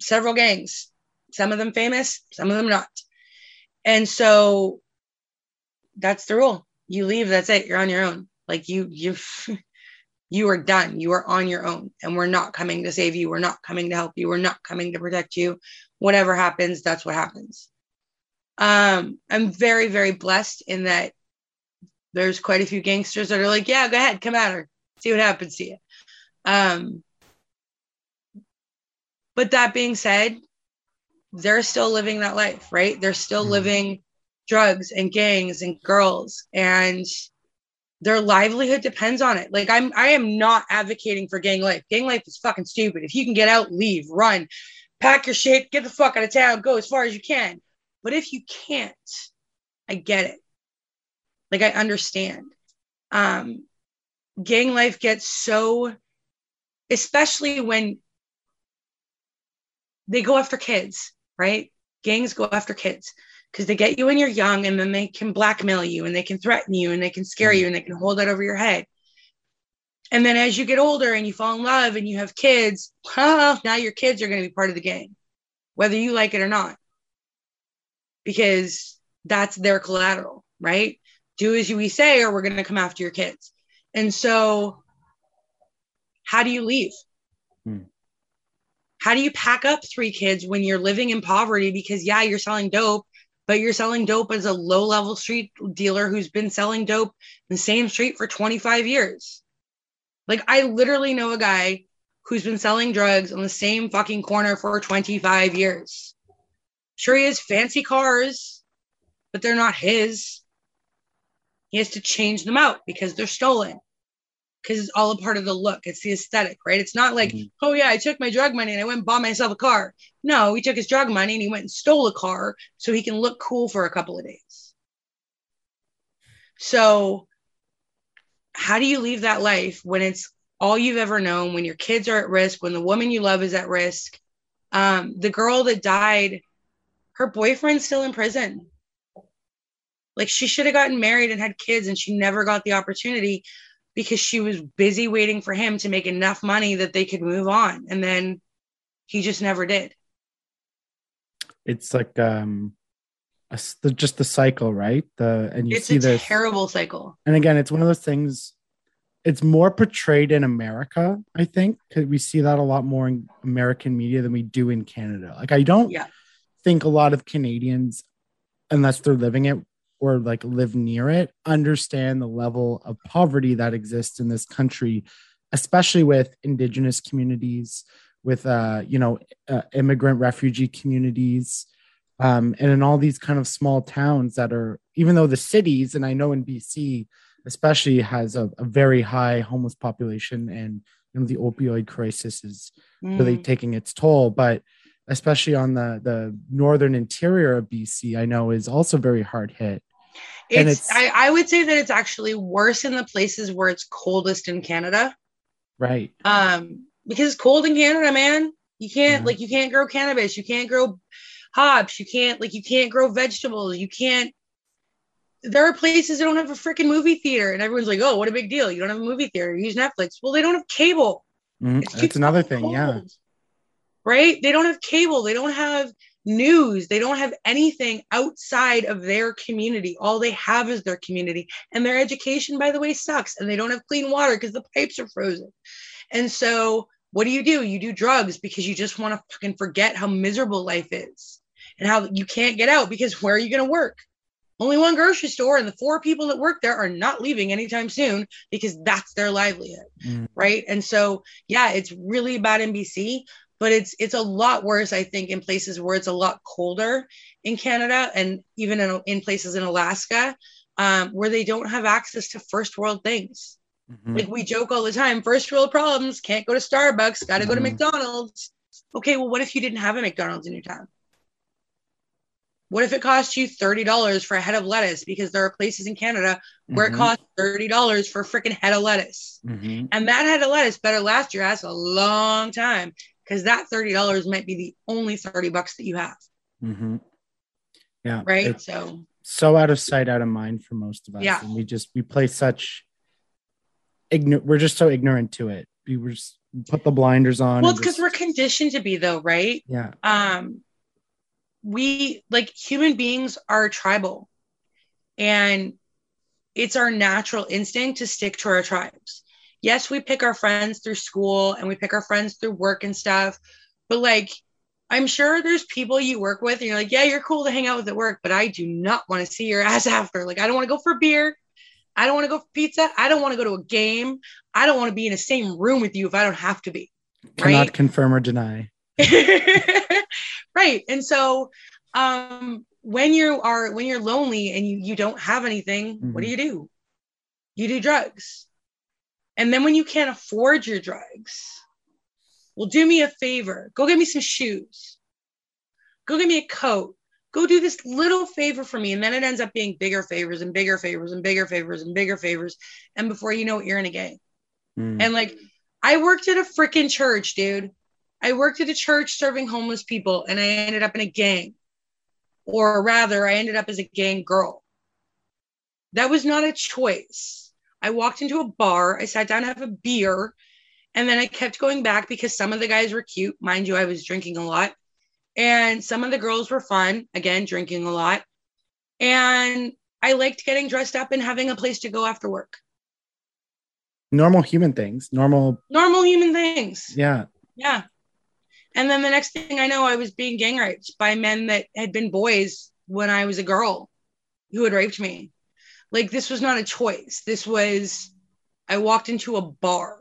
several gangs, some of them famous, some of them not. And so that's the rule. You leave, that's it. You're on your own. Like you, you, you are done. You are on your own, and we're not coming to save you. We're not coming to help you. We're not coming to protect you. Whatever happens, that's what happens. Um, I'm very, very blessed in that there's quite a few gangsters that are like, yeah, go ahead, come at her, see what happens to you. Um, but that being said, they're still living that life, right? They're still mm-hmm. living drugs and gangs and girls and their livelihood depends on it. Like I'm I am not advocating for gang life. Gang life is fucking stupid. If you can get out, leave, run, pack your shit, get the fuck out of town, go as far as you can. But if you can't, I get it. Like I understand. Um gang life gets so especially when they go after kids, right? Gangs go after kids because they get you when you're young and then they can blackmail you and they can threaten you and they can scare you and they can hold that over your head. And then as you get older and you fall in love and you have kids, well, now your kids are going to be part of the game, whether you like it or not, because that's their collateral, right? Do as we say, or we're going to come after your kids. And so, how do you leave? Hmm. How do you pack up three kids when you're living in poverty? Because, yeah, you're selling dope but you're selling dope as a low level street dealer who's been selling dope in the same street for 25 years. Like, I literally know a guy who's been selling drugs on the same fucking corner for 25 years. Sure, he has fancy cars, but they're not his. He has to change them out because they're stolen because it's all a part of the look. It's the aesthetic, right? It's not like, mm-hmm. oh yeah, I took my drug money and I went and bought myself a car. No, he took his drug money and he went and stole a car so he can look cool for a couple of days. So, how do you leave that life when it's all you've ever known, when your kids are at risk, when the woman you love is at risk? Um, the girl that died, her boyfriend's still in prison. Like she should have gotten married and had kids, and she never got the opportunity because she was busy waiting for him to make enough money that they could move on. And then he just never did. It's like um a, just the cycle, right? The and you it's see this terrible cycle. And again, it's one of those things. It's more portrayed in America, I think, because we see that a lot more in American media than we do in Canada. Like, I don't yeah. think a lot of Canadians, unless they're living it, or like live near it understand the level of poverty that exists in this country especially with indigenous communities with uh you know uh, immigrant refugee communities um and in all these kind of small towns that are even though the cities and i know in bc especially has a, a very high homeless population and you know the opioid crisis is mm. really taking its toll but especially on the the northern interior of BC, I know is also very hard hit. And It's, it's- I, I would say that it's actually worse in the places where it's coldest in Canada. Right. Um, because it's cold in Canada, man. You can't Yeah. like you can't grow cannabis, you can't grow hops, you can't like you can't grow vegetables, you can't there are places that don't have a freaking movie theater, and everyone's like, "Oh, what a big deal! You don't have a movie theater. You use Netflix." Well, they don't have cable. It's That's another thing. Yeah. Right? They don't have cable. They don't have news. They don't have anything outside of their community. All they have is their community. And their education, by the way, sucks. And they don't have clean water because the pipes are frozen. And so, what do you do? You do drugs because you just want to fucking forget how miserable life is and how you can't get out because where are you going to work? Only one grocery store, and the four people that work there are not leaving anytime soon because that's their livelihood Mm. right and so yeah it's really bad in bc but it's it's a lot worse i think in places where it's a lot colder in canada and even in, in places in alaska um, where they don't have access to first world things Mhm. like we joke all the time first world problems can't go to starbucks gotta go to Mhm. mcdonald's okay well what if you didn't have a mcdonald's in your town what if it cost you $30 for a head of lettuce because there are places in canada where Mhm. it costs $30 for a freaking head of lettuce Mhm. and that head of lettuce better last your ass a long time because that $30 might be the only 30 bucks that you have. Mm-hmm. Yeah. Right. So so out of sight, out of mind for most of us. Yeah. And we just we play such ignorant. We're just so ignorant to it. We were just put the blinders on. well, because just- we're conditioned to be though, right? yeah. Um we like human beings are tribal and it's our natural instinct to stick to our tribes. Yes, we pick our friends through school and we pick our friends through work and stuff, but like I'm sure there's people you work with and you're like, yeah, you're cool to hang out with at work, but I do not want to see your ass after. Like, I don't want to go for beer. I don't want to go for pizza. I don't want to go to a game. I don't want to be in the same room with you if I don't have to be. Cannot Right. confirm or deny. right. And so um when you are when you're lonely and you you don't have anything, what do you do? You do drugs. And then when you can't afford your drugs, well do me a favor. Go get me some shoes. Go get me a coat. Go do this little favor for me. And then it ends up being bigger favors and bigger favors and bigger favors and bigger favors. And before you know it, you're in a gang. Mm. And like, I worked at a freaking church, dude. I worked at a church serving homeless people, and I ended up in a gang. Or rather, I ended up as a gang girl. That was not a choice. I walked into a bar, I sat down to have a beer, and then I kept going back because some of the guys were cute. Mind you, I was drinking a lot. And some of the girls were fun, again, drinking a lot. And I liked getting dressed up and having a place to go after work. normal human things. Normal. Normal human things. Yeah. Yeah. And then the next thing I know, I was being gang raped by men that had been boys when I was a girl who had raped me. Like, this was not a choice. This was, I walked into a bar.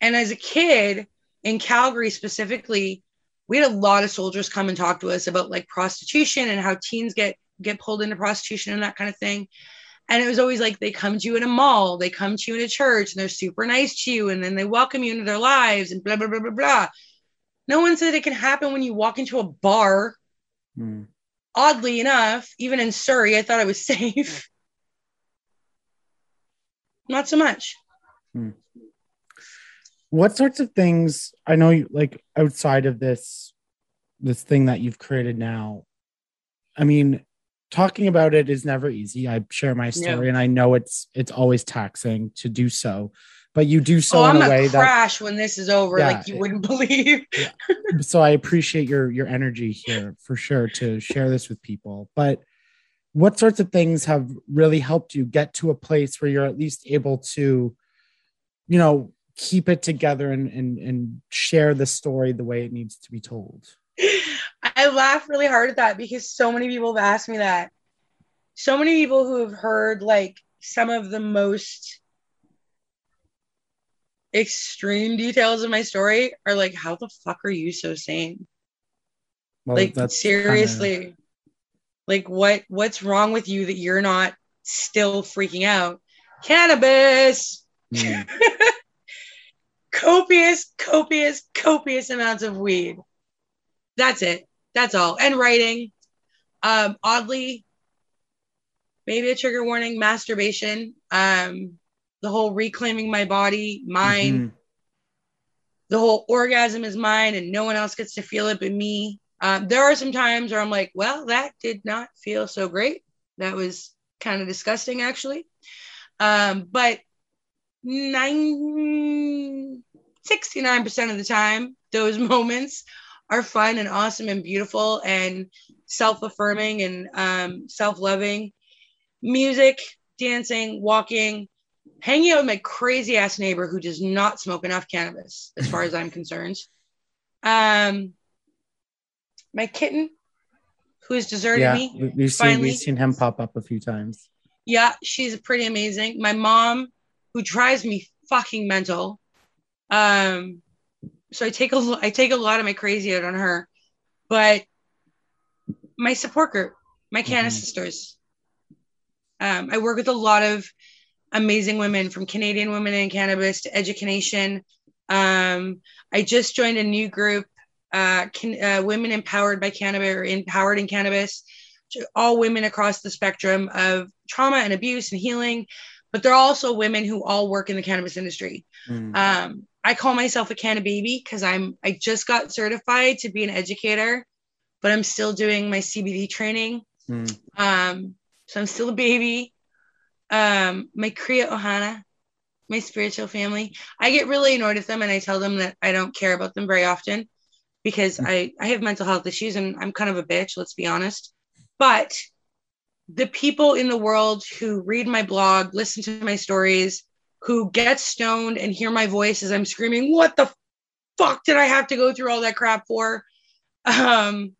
And as a kid in Calgary specifically, we had a lot of soldiers come and talk to us about like prostitution and how teens get get pulled into prostitution and that kind of thing. And it was always like they come to you in a mall, they come to you in a church, and they're super nice to you, and then they welcome you into their lives, and blah blah blah blah blah. No one said it can happen when you walk into a bar. Mm. Oddly enough, even in Surrey, I thought I was safe. Not so much. Hmm. What sorts of things? I know, you like outside of this, this thing that you've created now. I mean, talking about it is never easy. I share my story, No. and I know it's it's always taxing to do so, but you do so oh, in I'm a way that crash when this is over, Yeah. like you wouldn't believe. so I appreciate your your energy here for sure to share this with people. But what sorts of things have really helped you get to a place where you're at least able to, you know, keep it together and and and share the story the way it needs to be told? I laugh really hard at that because so many people have asked me that. So many people who have heard like some of the most extreme details of my story are like, how the fuck are you so sane? Well, like seriously. Like what what's wrong with you that you're not still freaking out? Cannabis. mm, copious, copious, copious amounts of weed. That's it. That's all. And writing. Um, oddly, maybe a trigger warning, masturbation. Um, the whole reclaiming my body, mine. Mhm. The whole orgasm is mine and no one else gets to feel it but me. Um, there are some times where I'm like, well, that did not feel so great. That was kind of disgusting, actually. Um, but nine, 69% of the time, those moments are fun and awesome and beautiful and self affirming and um, self loving. Music, dancing, walking, hanging out with my crazy ass neighbor who does not smoke enough cannabis, as far as I'm concerned. Um, my kitten, who has deserted Yeah, me. we- we've seen finally. we've seen him pop up a few times. Yeah, she's pretty amazing. My mom, who drives me fucking mental. Um, so I take a I take a lot of my crazy out on her, but my support group, my Canna Mhm. sisters. Um, I work with a lot of amazing women from Canadian Women in Cannabis to Education. Um, I just joined a new group, uh, can, uh, Women Empowered by Cannabis or Empowered in Cannabis to all women across the spectrum of trauma and abuse and healing, but they're also women who all work in the cannabis industry. Mm. Um, I call myself a canna baby because I'm I just got certified to be an educator, but I'm still doing my CBD training. Mm. Um, so I'm still a baby. Um, my Kriya Ohana, my spiritual family, I get really annoyed at them and I tell them that I don't care about them very often because I, I have mental health issues and I'm kind of a bitch, let's be honest. But the people in the world who read my blog, listen to my stories, who get stoned and hear my voice as I'm screaming, What the fuck did I have to go through all that crap for? Um,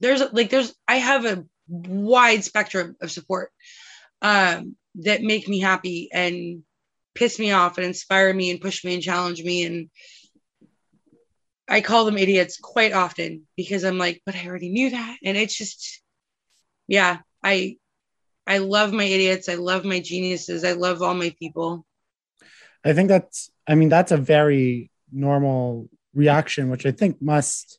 there's like, there's, I have a wide spectrum of support um, that make me happy and piss me off and inspire me and push me and challenge me. And I call them idiots quite often because I'm like, but I already knew that. And it's just, yeah, I, I love my idiots. I love my geniuses. I love all my people. I think that's, I mean, that's a very normal reaction, which I think must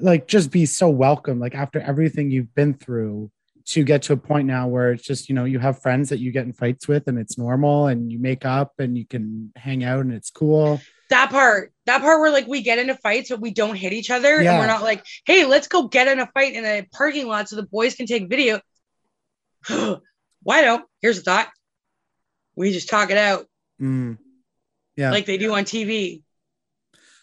like just be so welcome. Like after everything you've been through to get to a point now where it's just, you know, you have friends that you get in fights with and it's normal and you make up and you can hang out and it's cool. That part, that part where like we get into fights, but we don't hit each other. Yeah. And we're not like, hey, let's go get in a fight in a parking lot so the boys can take video. Why don't? Here's the thought. We just talk it out. Mm. Yeah. like they do on TV.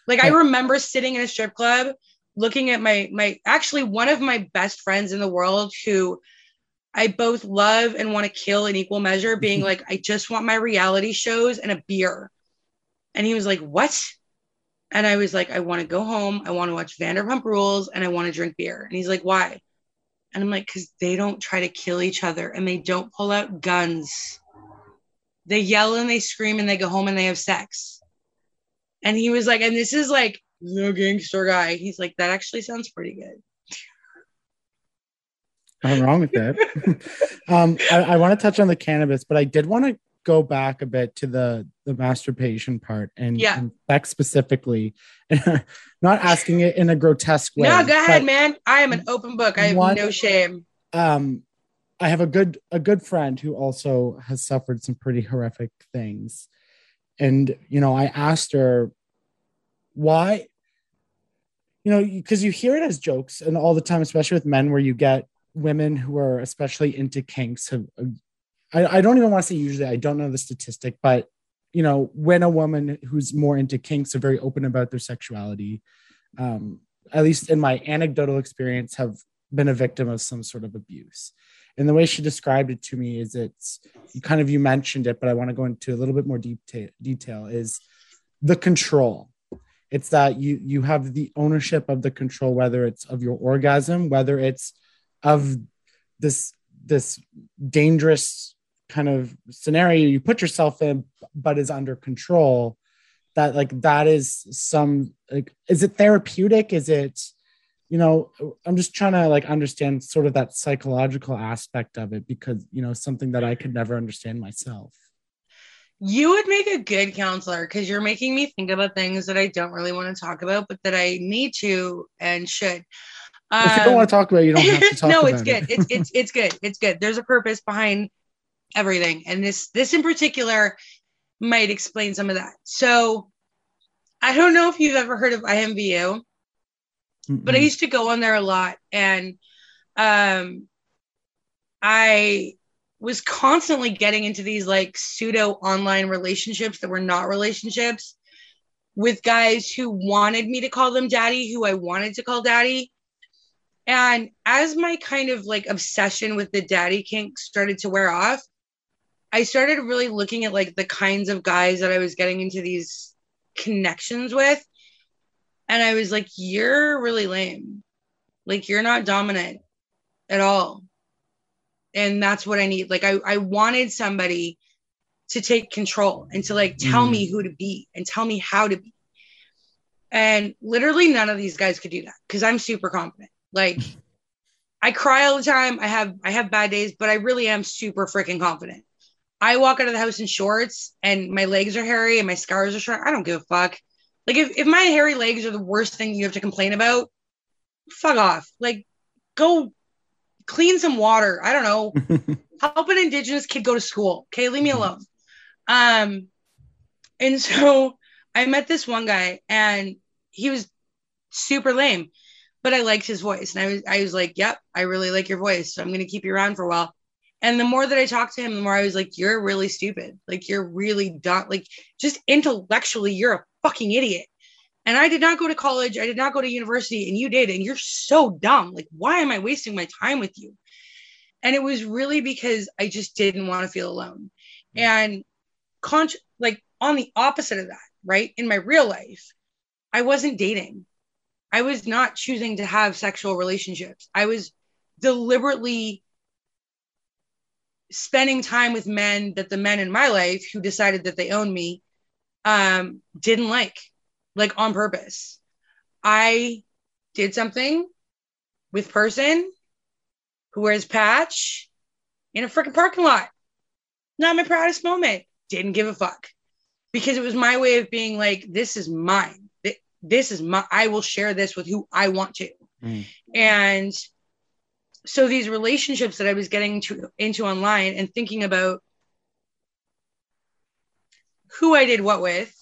Like I remember sitting in a strip club looking at my my actually one of my best friends in the world who I both love and want to kill in equal measure being like I just want my reality shows and a beer. And he was like, "What?" And I was like, "I want to go home. I want to watch Vanderpump Rules and I want to drink beer." And he's like, "Why?" And I'm like, "Cuz they don't try to kill each other and they don't pull out guns." they yell and they scream and they go home and they have sex. And he was like, and this is like the gangster guy. He's like, that actually sounds pretty good. Nothing wrong with that. um, I, I want to touch on the cannabis, but I did want to go back a bit to the the masturbation part and, Yeah. and sex specifically, not asking it in a grotesque way. no, go ahead, man. I am an open book. I have One- no shame. Um, I have a good a good friend who also has suffered some pretty horrific things, and you know, I asked her why. You know, because you hear it as jokes and all the time, especially with men, where you get women who are especially into kinks have I, I don't even want to say usually i don't know the statistic but you know when a woman who's more into kinks are very open about their sexuality um, at least in my anecdotal experience have been a victim of some sort of abuse. And the way she described it to me is it's kind of you mentioned it but i want to go into a little bit more detail detail is the control. It's that you you have the ownership of the control whether it's of your orgasm whether it's of this this dangerous kind of scenario you put yourself in but is under control that like that is some like is it therapeutic is it you know i'm just trying to like understand sort of that psychological aspect of it because you know something that i could never understand myself You would make a good counselor because you're making me think about things that I don't really want to talk about, but that I need to and should. if you don't want to um, talk about it, you don't have to talk no, about it's good. it. it's it's it's good. It's good. There's a purpose behind everything, and this this in particular might explain some of that. So, I don't know if you've ever heard of IMVU, but I used to go on there a lot, and um, I was constantly getting into these like pseudo online relationships that were not relationships with guys who wanted me to call them daddy, who I wanted to call daddy. And as my kind of like obsession with the daddy kink started to wear off, I started really looking at like the kinds of guys that I was getting into these connections with. And I was like, you're really lame. Like, you're not dominant at all. And that's what I need. Like, I, I wanted somebody to take control and to like tell Mm. me who to be and tell me how to be. And literally none of these guys could do that because I'm super confident. Like I cry all the time. I have I have bad days, but I really am super freaking confident. I walk out of the house in shorts and my legs are hairy and my scars are short. I don't give a fuck. Like if, if my hairy legs are the worst thing you have to complain about, fuck off. Like go clean some water. I don't know. Help an indigenous kid go to school. Okay, leave me alone. Um, and so I met this one guy and he was super lame, but I liked his voice. And I was I was like, Yep, I really like your voice. So I'm gonna keep you around for a while. And the more that I talked to him, the more I was like, You're really stupid. Like you're really dumb. Like just intellectually, you're a fucking idiot. And I did not go to college. I did not go to university, and you did. And you're so dumb. Like, why am I wasting my time with you? And it was really because I just didn't want to feel alone. Mm-hmm. And con- like on the opposite of that, right? In my real life, I wasn't dating. I was not choosing to have sexual relationships. I was deliberately spending time with men that the men in my life who decided that they owned me um didn't like like on purpose. I did something with person who wears patch in a freaking parking lot. Not my proudest moment. Didn't give a fuck. Because it was my way of being like this is mine. Th- this is my i will share this with who i want to. Mm. and so these relationships that I was getting to, into online and thinking about who I did what with.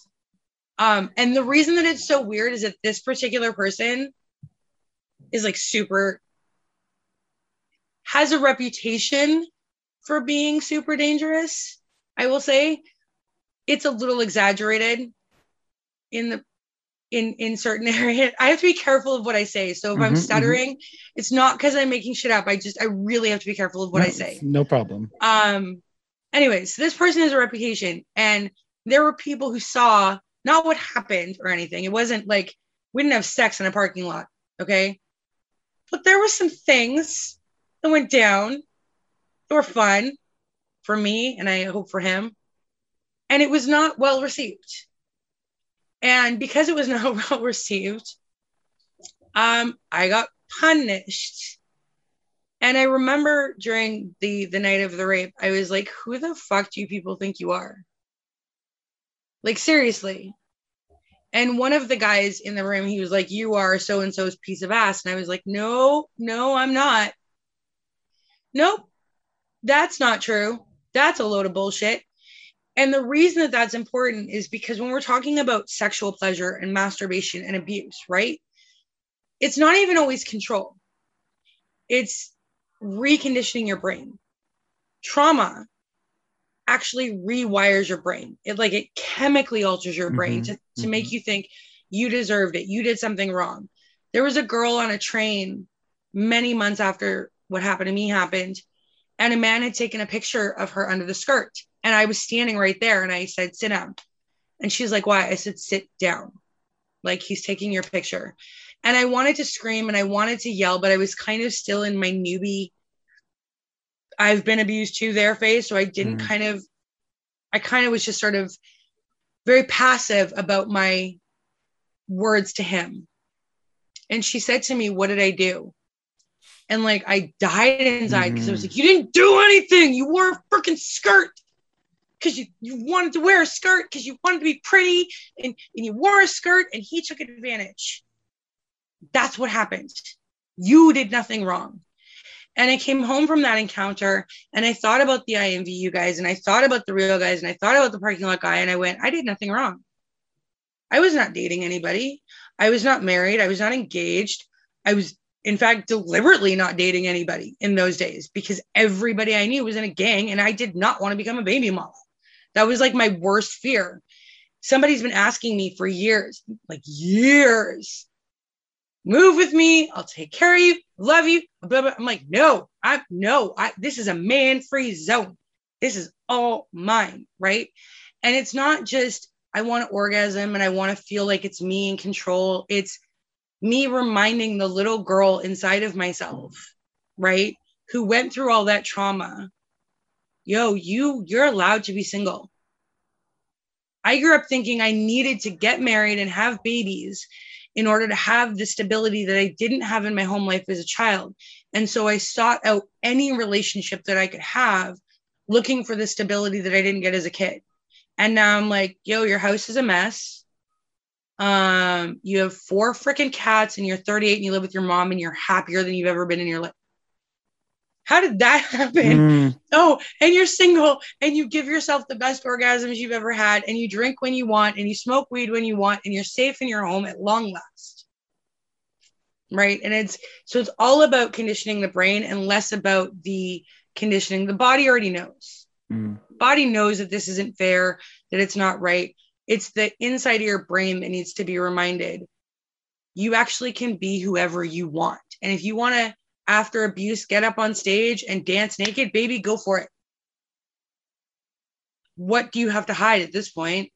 Um, and the reason that it's so weird is that this particular person is like super has a reputation for being super dangerous. I will say it's a little exaggerated in the in in certain areas. I have to be careful of what I say. So if I'm Mhm, mhm. stuttering, it's not because I'm making shit up. I just I really have to be careful of what I say. No problem. Um anyways, this person has a reputation and there were people who saw not what happened or anything. It wasn't like we didn't have sex in a parking lot, okay? But there were some things that went down that were fun for me and I hope for him. And it was not well received. And because it was not well received, um, I got punished. And I remember during the the night of the rape, I was like, "Who the fuck do you people think you are?" Like seriously. And one of the guys in the room, he was like, "You are so and so's piece of ass," and I was like, "No, no, I'm not. Nope, that's not true. That's a load of bullshit." And the reason that that's important is because when we're talking about sexual pleasure and masturbation and abuse, right? It's not even always control. It's reconditioning your brain. Trauma actually rewires your brain. It like it chemically alters your brain Mhm, to, to mhm. make you think you deserved it. You did something wrong. There was a girl on a train many months after what happened to me happened, and a man had taken a picture of her under the skirt. And I was standing right there and I said, sit down. And she's like, why? I said, sit down. Like he's taking your picture. And I wanted to scream and I wanted to yell, but I was kind of still in my newbie. I've been abused to their face. So I didn't Mhm. kind of, I kind of was just sort of very passive about my words to him. And she said to me, What did I do? And like I died inside because I was Mhm. like, You didn't do anything. You wore a freaking skirt. Because you, you wanted to wear a skirt because you wanted to be pretty and, and you wore a skirt and he took advantage. That's what happened. You did nothing wrong. And I came home from that encounter and I thought about the IMVU guys and I thought about the real guys and I thought about the parking lot guy and I went, I did nothing wrong. I was not dating anybody. I was not married. I was not engaged. I was, in fact, deliberately not dating anybody in those days because everybody I knew was in a gang and I did not want to become a baby mama. That was like my worst fear. Somebody's been asking me for years, like years, move with me. I'll take care of you. Love you. Blah, blah. I'm like, no, I no, I this is a man-free zone. This is all mine, right? And it's not just I want to orgasm and I want to feel like it's me in control. It's me reminding the little girl inside of myself, right? Who went through all that trauma. Yo, you you're allowed to be single. I grew up thinking I needed to get married and have babies in order to have the stability that I didn't have in my home life as a child. And so I sought out any relationship that I could have, looking for the stability that I didn't get as a kid. And now I'm like, yo, your house is a mess. Um, you have four freaking cats and you're 38 and you live with your mom and you're happier than you've ever been in your life. How did that happen? Mm. Oh, and you're single and you give yourself the best orgasms you've ever had, and you drink when you want, and you smoke weed when you want, and you're safe in your home at long last. Right. And it's so it's all about conditioning the brain and less about the conditioning. The body already knows. Mm. Body knows that this isn't fair, that it's not right. It's the inside of your brain that needs to be reminded. You actually can be whoever you want. And if you want to after abuse get up on stage and dance naked, baby, go for it. What do you have to hide at this point?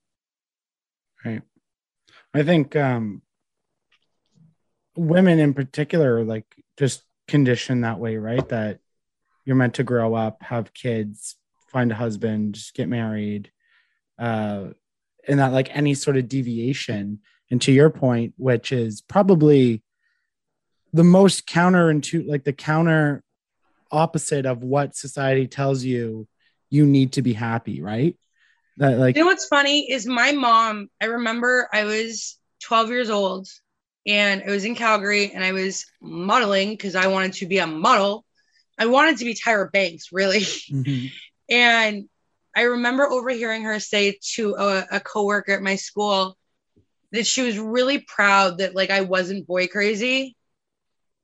Right. I think um, women in particular are like just conditioned that way, right? That you're meant to grow up, have kids, find a husband, just get married. Uh, and that like any sort of deviation, and to your point, which is probably the most counterintuitive, like the counter opposite of what society tells you you need to be happy, right? That like you know what's funny is my mom. I remember I was 12 years old and I was in Calgary and I was modeling because I wanted to be a model. I wanted to be Tyra Banks, really. Mm-hmm. And I remember overhearing her say to a, a coworker at my school that she was really proud that like I wasn't boy crazy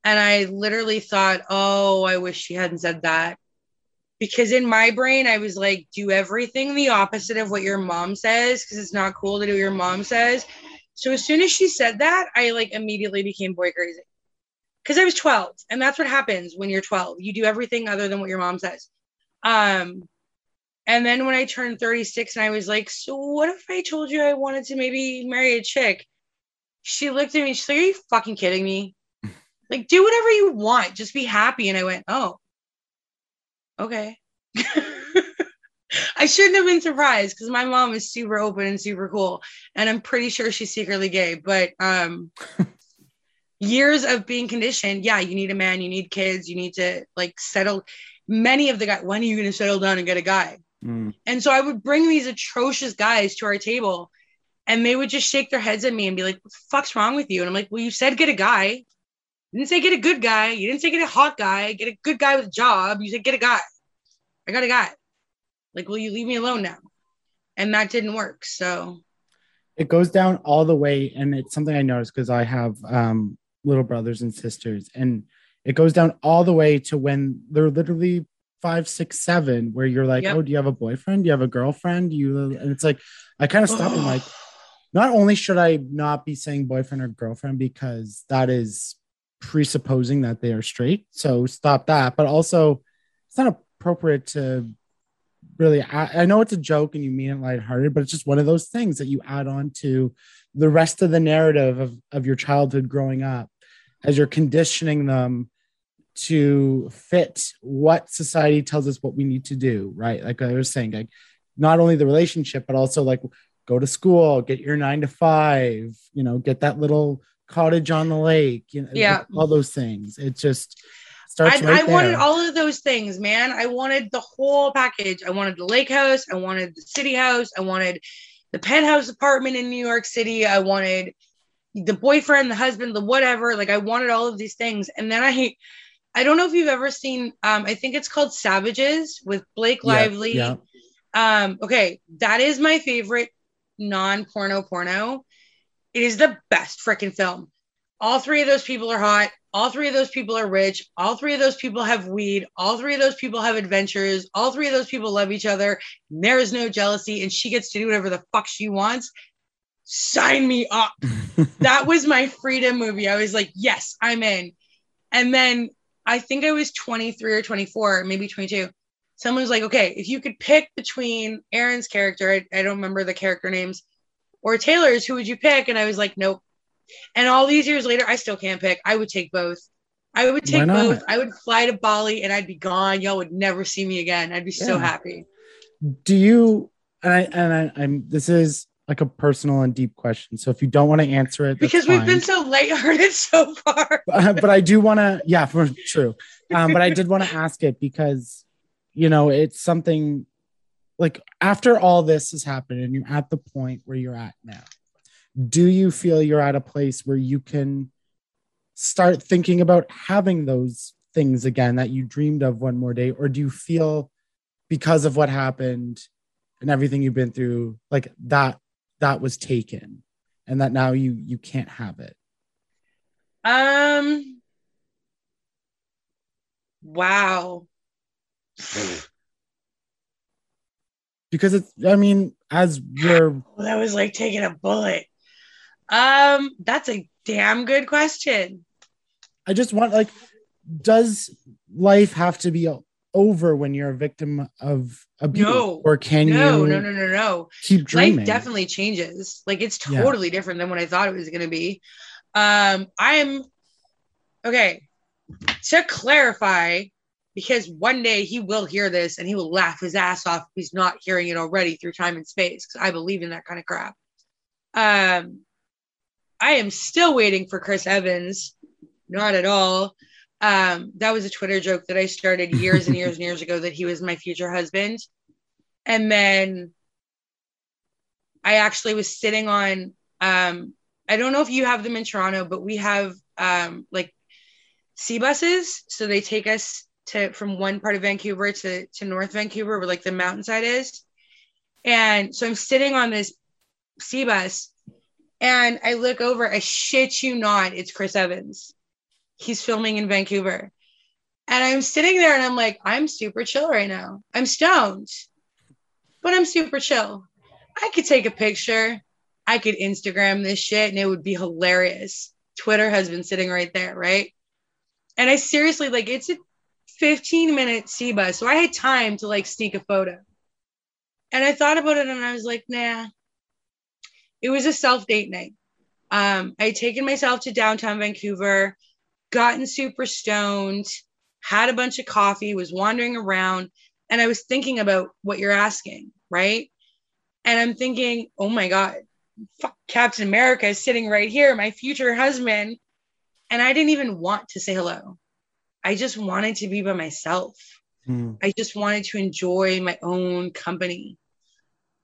and I literally thought, oh, I wish she hadn't said that. Because in my brain, I was like, do everything the opposite of what your mom says, because it's not cool to do what your mom says. So as soon as she said that, I like immediately became boy crazy. Because I was 12, and that's what happens when you're 12. You do everything other than what your mom says. Um, and then when I turned 36 and I was like, so what if I told you I wanted to maybe marry a chick? She looked at me, she's like, Are you fucking kidding me? Like do whatever you want. Just be happy. And i went oh okay. I shouldn't have been surprised because my mom is super open and super cool. And i'm pretty sure she's secretly gay. But um years of being conditioned yeah you need a man you need kids you need to like settle. Many of the guys when are you going to settle down and get a guy? Mm. and so i would bring these atrocious guys to our table and they would just shake their heads at me and be like what the fuck's wrong with you? And i'm like well you said get a guy you didn't say get a good guy. You didn't say get a hot guy. Get a good guy with a job. You said get a guy. I got a guy. Like, will you leave me alone now? And that didn't work. So it goes down all the way. And it's something I noticed because I have um, little brothers and sisters. And it goes down all the way to when they're literally five, six, seven, where you're like, yep. oh, do you have a boyfriend? Do you have a girlfriend? Do you and it's like I kind of stop and like, not only should I not be saying boyfriend or girlfriend because that is presupposing that they are straight. So stop that. But also, it's not appropriate to really. I, I know it's a joke and you mean it lighthearted, but it's just one of those things that you add on to the rest of the narrative of, of your childhood growing up as you're conditioning them to fit what society tells us what we need to do, right? Like I was saying, like not only the relationship, but also like go to school, get your nine to five, you know, get that little cottage on the lake, you know, yeah, all those things. It just Starts I, right I wanted all of those things, man. I wanted the whole package. I wanted the lake house. I wanted the city house. I wanted the penthouse apartment in New York City. I wanted the boyfriend, the husband, the whatever. Like I wanted all of these things. And then I, I don't know if you've ever seen. Um, I think it's called Savages with Blake Yeah, Lively. yeah. Um, okay, that is my favorite non-porno porno. It is the best freaking film. All three of those people are hot. All three of those people are rich. All three of those people have weed. All three of those people have adventures. All three of those people love each other. There is no jealousy, and she gets to do whatever the fuck she wants. Sign me up. that was my freedom movie. I was like, yes, I'm in. And then I think I was 23 or 24, maybe 22. Someone was like, okay, if you could pick between Aaron's character, I, I don't remember the character names, or Taylor's, who would you pick? And I was like, nope. And all these years later, I still can't pick. I would take both. I would take both. I would fly to Bali and I'd be gone. Y'all would never see me again. I'd be so happy. do you and I and I, I'm this is like a personal and deep question. So if you don't want to answer it, Because we've been fine. so lighthearted so far. but, but I do want to, yeah, for true. Um, but I did want to ask it because, you know, it's something like after all this has happened and you're at the point where you're at now, do you feel you're at a place where you can start thinking about having those things again that you dreamed of one more day? Or do you feel because of what happened and everything you've been through, like that, that was taken and that now you, you can't have it? Um. Wow. Because it's i mean as we're that was like taking a bullet. Um, that's a damn good question. i just want like does life have to be over when you're a victim of abuse No. or can No, you no, no, no, no. keep dreaming Life definitely changes. Like it's Yeah. totally different than what I thought it was going to be. Um, I'm okay. To clarify, because one day he will hear this and he will laugh his ass off if he's not hearing it already through time and space. Because I believe in that kind of crap. Um, I am still waiting for Chris Evans. Not at all. Um, that was a Twitter joke that I started years and years and years ago that he was my future husband. And then I actually was sitting on um I don't know if you have them in Toronto, but we have um like sea buses. So they take us to from one part of Vancouver to, to North Vancouver where like the mountainside is. And so I'm sitting on this sea bus and I look over, I shit you not, it's Chris Evans. He's filming in Vancouver. And I'm sitting there and I'm like, I'm super chill right now. I'm stoned, but I'm super chill. I could take a picture. I could Instagram this shit and it would be hilarious. Twitter has been sitting right there, right? And I seriously, like, it's a 15 minute sea bus. So I had time to like sneak a photo. And I thought about it and I was like, nah. It was a self date night. Um, I had taken myself to downtown Vancouver, gotten super stoned, had a bunch of coffee, was wandering around, and I was thinking about what you're asking, right? And I'm thinking, oh my God, fuck, Captain America is sitting right here, my future husband. And I didn't even want to say hello. I just wanted to be by myself. Hmm. I just wanted to enjoy my own company.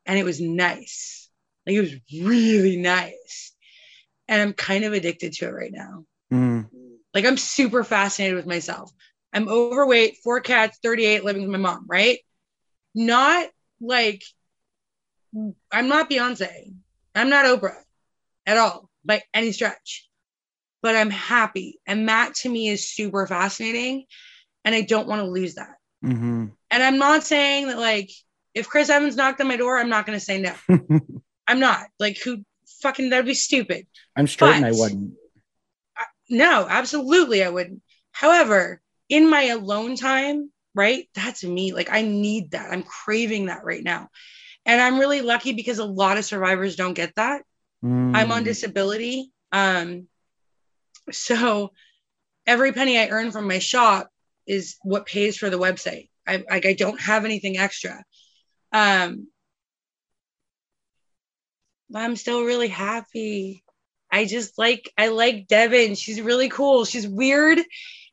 And it was nice. Like it was really nice. And I'm kind of addicted to it right now. Hmm. Like I'm super fascinated with myself. I'm overweight, four cats, 38, living with my mom, right? Not like I'm not Beyonce. I'm not Oprah at all by any stretch. But I'm happy. And that to me is super fascinating. And I don't want to lose that. Mhm. And I'm not saying that like if Chris Evans knocked on my door, I'm not gonna say no. I'm not. Like who fucking that'd be stupid. i'm straight and i wouldn't No, absolutely I wouldn't. However, in my alone time, right? That's me. Like I need that. I'm craving that right now. And I'm really lucky because a lot of survivors don't get that. I'm on Hmm. disability. Um so every penny I earn from my shop is what pays for the website. I like I don't have anything extra. Um but I'm still really happy. I just like I like Devon. She's really cool. She's weird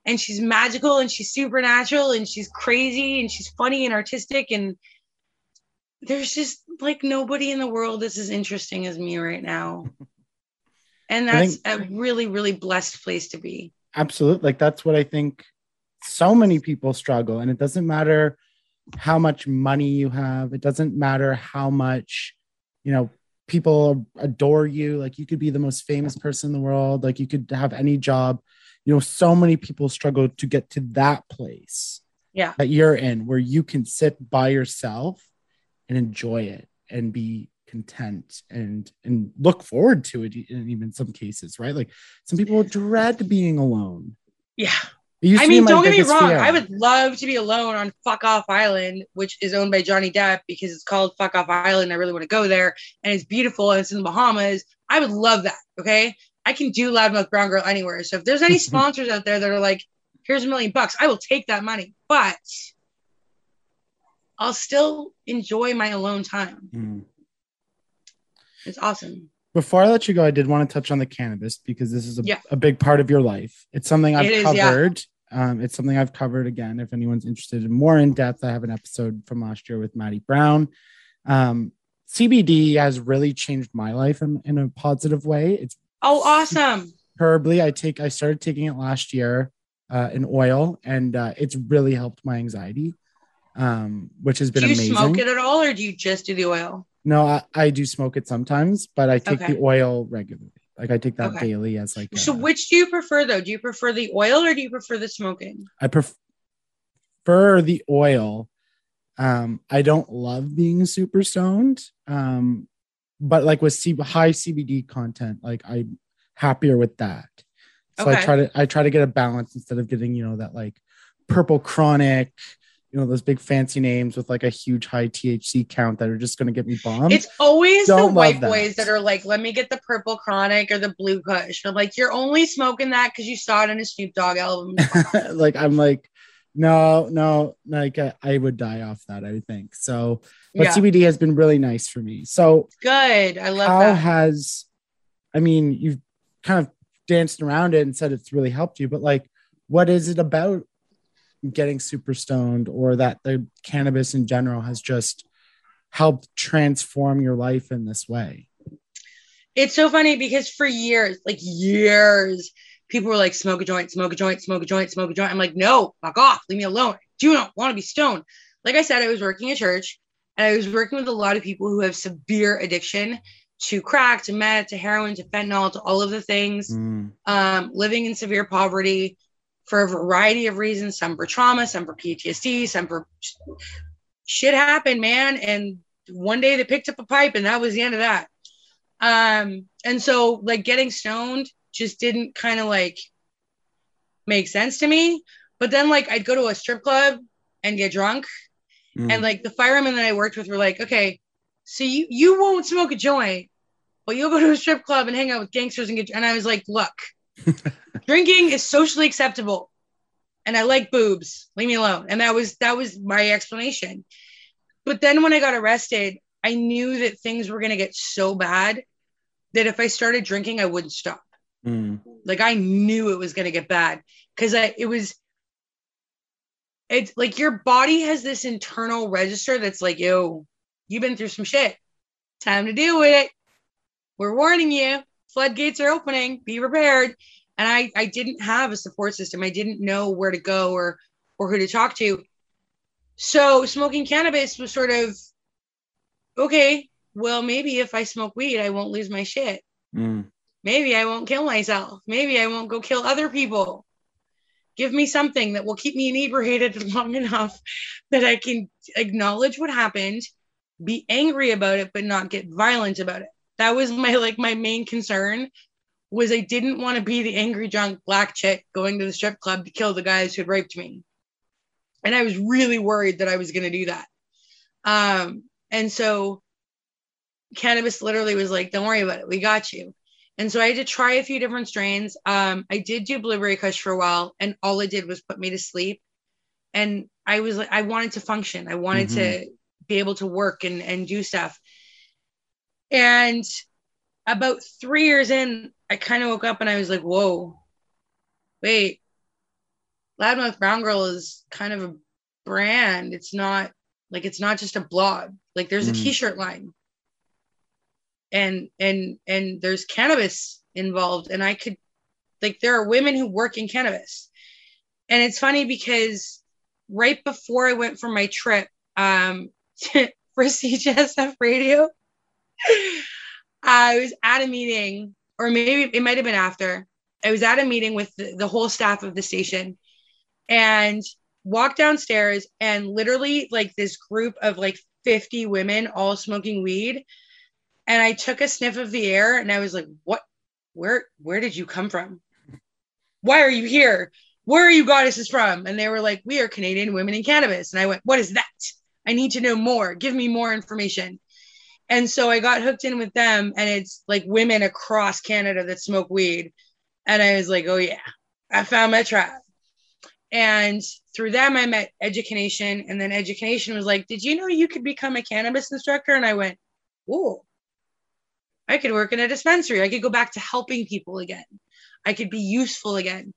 and she's magical and she's supernatural and she's crazy and she's funny and artistic and there's just like nobody in the world that's as interesting as me right now. And that's a really, really blessed place to be. absolutely. Like that's what i think so many people struggle. And it doesn't matter how much money you have. It doesn't matter how much you know people adore you. Like you could be the most famous person in the world. Like you could have any job. You know so many people struggle to get to that place Yeah. that you're in where you can sit by yourself and enjoy it and be content and and look forward to it in even some cases right like some people dread being alone Yeah. I mean, don't get me wrong. fear. I would love to be alone on Fuck Off Island, which is owned by Johnny Depp because it's called Fuck Off Island. I really want to go there and it's beautiful and it's in the Bahamas. I would love that. Okay. I can do Loudmouth Brown Girl anywhere. So if there's any sponsors out there that are like, here's a million bucks, I will take that money. But I'll still enjoy my alone time. Mm. It's awesome. Before I let you go, I did want to touch on the cannabis because this is a, Yeah. a big part of your life. It's something I've It is, yeah. covered. Um, it's something I've covered again. If anyone's interested in more in depth, I have an episode from last year with Maddie Brown. Um, CBD has really changed my life in, in a positive way. It's Oh, awesome. Herbly, I take I started taking it last year uh, in oil, and uh, it's really helped my anxiety, um, which has been amazing. Do you amazing. smoke it at all or do you just do the oil? No, I, I do smoke it sometimes, but I take Okay. the oil regularly. Like I take that Okay. daily as like. So a- which do you prefer though? Do you prefer the oil or do you prefer the smoking? I pref- prefer the oil. Um, I don't love being super stoned. Um, but like with C- high CBD content, like I'm happier with that. So I try to I try to get a balance instead of getting you know that like purple chronic, you know those big fancy names with like a huge high THC count that are just going to get me bombed. It's always the don't white that. boys that are like, let me get the purple chronic or the blue kush. I'm like, you're only smoking that because you saw it in a Snoop Dogg album. like I'm like, no, no, like I, I would die off that. I think so. But yeah, CBD has been really nice for me. So good. I love how that. has, I mean, you've kind of danced around it and said it's really helped you, but like, what is it about getting super stoned or that the cannabis in general has just helped transform your life in this way? it's so funny because for years, like years, people were like, smoke a joint, smoke a joint, smoke a joint, smoke a joint. I'm like, no, fuck off, leave me alone. Do not want to be stoned. Like I said, I was working at church and I was working with a lot of people who have severe addiction to crack, to meth, to heroin, to fentanyl, to all of the things. Mm, um, living in severe poverty for a variety of reasons some for trauma some for ptsd some for shit happened man and one day they picked up a pipe and that was the end of that um, and so like getting stoned just didn't kind of like make sense to me but then like i'd go to a strip club and get drunk mm. and like the firemen that I worked with were like, okay, so you you won't smoke a joint, but you'll go to a strip club and hang out with gangsters and get. And I was like, look, drinking is socially acceptable, and I like boobs. Leave me alone. And that was that was my explanation. But then when I got arrested, I knew that things were gonna get so bad that if I started drinking, I wouldn't stop Mm, like I knew it was gonna get bad because I it was it's like your body has this internal register that's like, yo, you've been through some shit. Time to deal with it. We're warning you. Floodgates are opening. Be prepared. And I I didn't have a support system. I didn't know where to go or or who to talk to. So smoking cannabis was sort of okay. Well, maybe if I smoke weed, I won't lose my shit mm. maybe I won't kill myself. Maybe I won't go kill other people. Give me something that will keep me inebriated long enough that I can acknowledge what happened, be angry about it, but not get violent about it. That was my like my main concern was I didn't want to be the angry drunk black chick going to the strip club to kill the guys who had raped me. And I was really worried that I was going to do that. Um, and so cannabis literally was like, don't worry about it. We got you. And so I had to try a few different strains. Um, I did do blueberry kush for a while, and all it did was put me to sleep. And I was like, I wanted to function. I wanted to be able to work and, and do stuff. And about three years in, I kind of woke up and I was like, whoa, wait, Loudmouth Brown Girl is kind of a brand. It's not like it's not just a blog. Like there's a Mm. t-shirt line. And and and there's cannabis involved and I could like there are women who work in cannabis. And it's funny because right before I went for my trip um for CJSF radio I was at a meeting or maybe it might have been after. I was at a meeting with the, the whole staff of the station and walked downstairs and literally like this group of like 50 women all smoking weed. And i took a sniff of the air and i was like what? Where where did you come from? Why are you here? Where are you goddesses from? And they were like we are canadian women in cannabis. And i went what is that? I need to know more. Give me more information and so i got hooked in with them and it's like women across canada that smoke weed and i was like oh yeah i found my tribe and through them, I met Education. And then Education was like, Did you know you could become a cannabis instructor? And I went, Whoa, I could work in a dispensary. I could go back to helping people again. I could be useful again.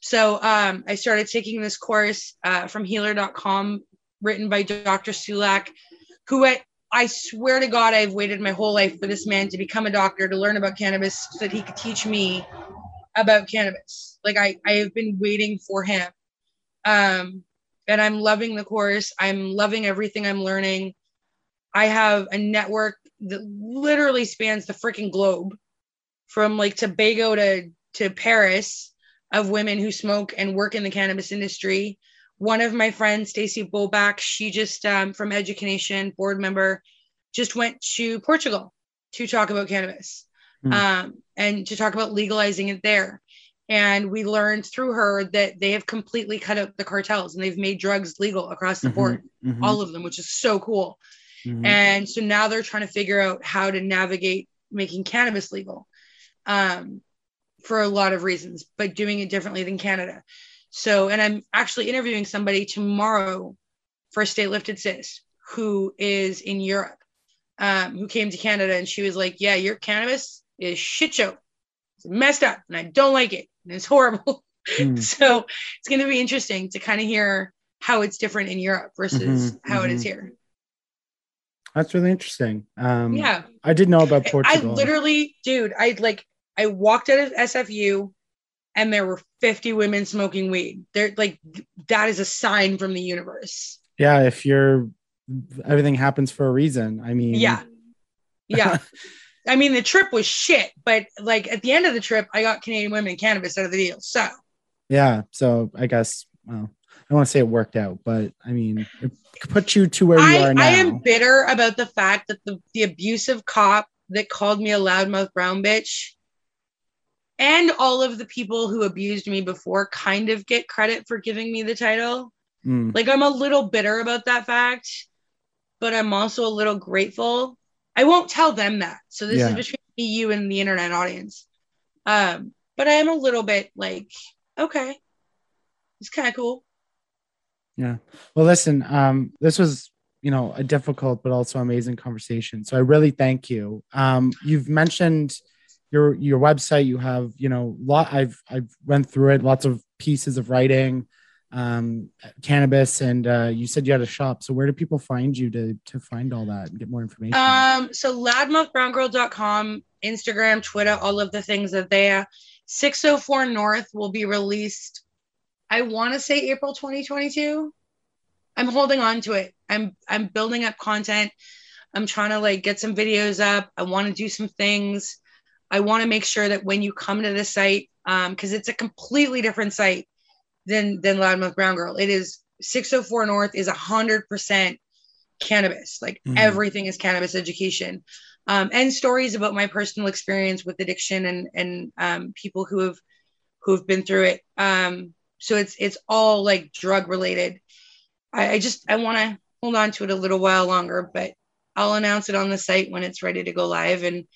So um, I started taking this course uh, from healer.com, written by Dr. Sulak, who at, I swear to God, I've waited my whole life for this man to become a doctor to learn about cannabis so that he could teach me about cannabis. Like I, I have been waiting for him um, and I'm loving the course. I'm loving everything I'm learning. I have a network that literally spans the freaking globe from like Tobago to, to Paris of women who smoke and work in the cannabis industry. One of my friends, Stacy Bobak, she just um, from Education board member, just went to Portugal to talk about cannabis Hmm. um, and to talk about legalizing it there. And we learned through her that they have completely cut out the cartels and they've made drugs legal across the Mhm, board, mhm, all of them, which is so cool. mhm. And so now they're trying to figure out how to navigate making cannabis legal um, for a lot of reasons, but doing it differently than Canada. So, and I'm actually interviewing somebody tomorrow for State Lifted Sis who is in Europe, um, who came to Canada and she was like, Yeah, your cannabis is shit show. It's messed up and I don't like it. And it's horrible. Hmm. so it's going to be interesting to kind of hear how it's different in Europe versus Mhm, how it is mhm. here. That's really interesting. Um, yeah. I did know about Portugal. I Portugal. literally, dude, I like I walked out of SFU and there were 50 women smoking weed. They're like that is a sign from the universe. yeah, if you're everything happens for a reason. I mean, Yeah. Yeah. I mean the trip was shit, but like at the end of the trip, I got Canadian women in cannabis out of the deal. So yeah. So I guess well, I don't want to say it worked out, but I mean, it put you to where you I, are now. I am bitter about the fact that the, the abusive cop that called me a loudmouth brown bitch and all of the people who abused me before kind of get credit for giving me the title. Mm, Like I'm a little bitter about that fact, but I'm also a little grateful. I won't tell them that. So this Yeah. is between me, you, and the internet audience. Um, but I am a little bit like, okay, it's kind of cool. yeah. Well, listen. Um, this was you know a difficult but also amazing conversation. So I really thank you. Um, you've mentioned your your website. You have you know lot. I've I've went through it. Lots of pieces of writing, um, cannabis, and uh, you said you had a shop. So where do people find you to to find all that and get more information? Um, so loudmouthbrowngirl.com, Instagram, Twitter, all of the things are there. 604 North will be released, I want to say April 2022. I'm holding on to it. I'm I'm building up content. I'm trying to like get some videos up. I want to do some things. I want to make sure that when you come to the site, um, because it's a completely different site than than Loudmouth Brown Girl. It is 604 North is a hundred percent cannabis. Like Mhm. everything is cannabis education. Um, and stories about my personal experience with addiction and and um, people who have who have been through it. Um, so it's it's all like drug related. I, I just I want to hold on to it a little while longer, but I'll announce it on the site when it's ready to go live, and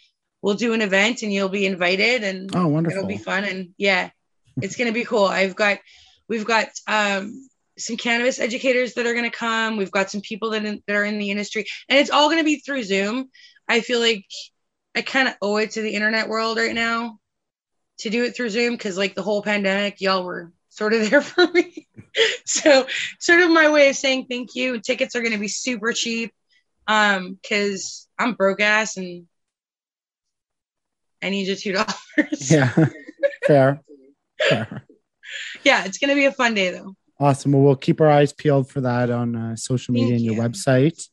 we'll do an event, and you'll be invited, and oh, wonderful. it'll be fun and yeah it's gonna be cool i've got we've got um some cannabis educators that are gonna come we've got some people that, in, that are in the industry and it's all gonna be through zoom i feel like i kind of owe it to the internet world right now to do it through zoom because like the whole pandemic y'all were sort of there for me so sort of my way of saying thank you. Tickets are going to be super cheap um because I'm broke ass and I need your two dollars. Yeah, fair. fair. yeah, it's gonna be a fun day though. Awesome. Well, we'll keep our eyes peeled for that on uh, social media Thank and your you. website.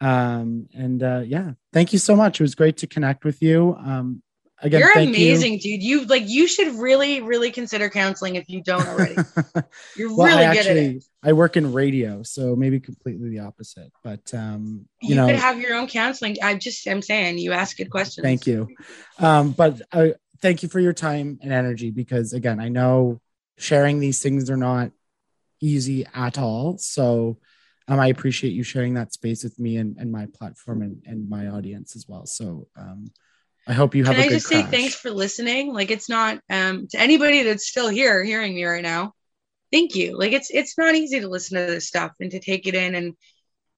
Um, and uh, yeah, thank you so much. It was great to connect with you. Um, again, You're thank you. amazing, dude. You like you should really, really consider counseling if you don't already. You're well, really I good at it. I work in radio, so maybe completely the opposite. But um, you, You, know, could have your own counseling. I just I'm saying you ask good questions. thank you. Um, but uh, thank you for your time and energy because again, I know sharing these things are not easy at all. So um, I appreciate you sharing that space with me and, and my platform and, and my audience as well. So um, I hope you have Can a I just say thanks for listening? Like it's not um to anybody that's still here hearing me right now. Thank you. Like it's it's not easy to listen to this stuff and to take it in and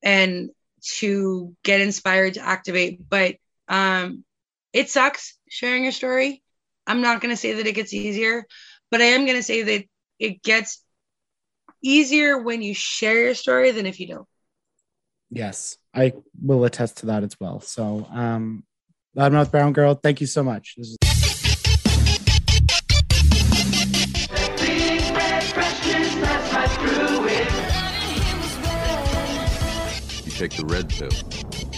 and to get inspired to activate. But um it sucks sharing your story. I'm not gonna say that it gets easier, but I am gonna say that it gets easier when you share your story than if you don't. Yes, I will attest to that as well. So, um, Loudmouth Brown Girl, thank you so much. This is- You take the red pill.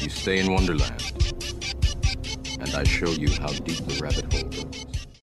You stay in Wonderland. And I show you how deep the rabbit hole goes.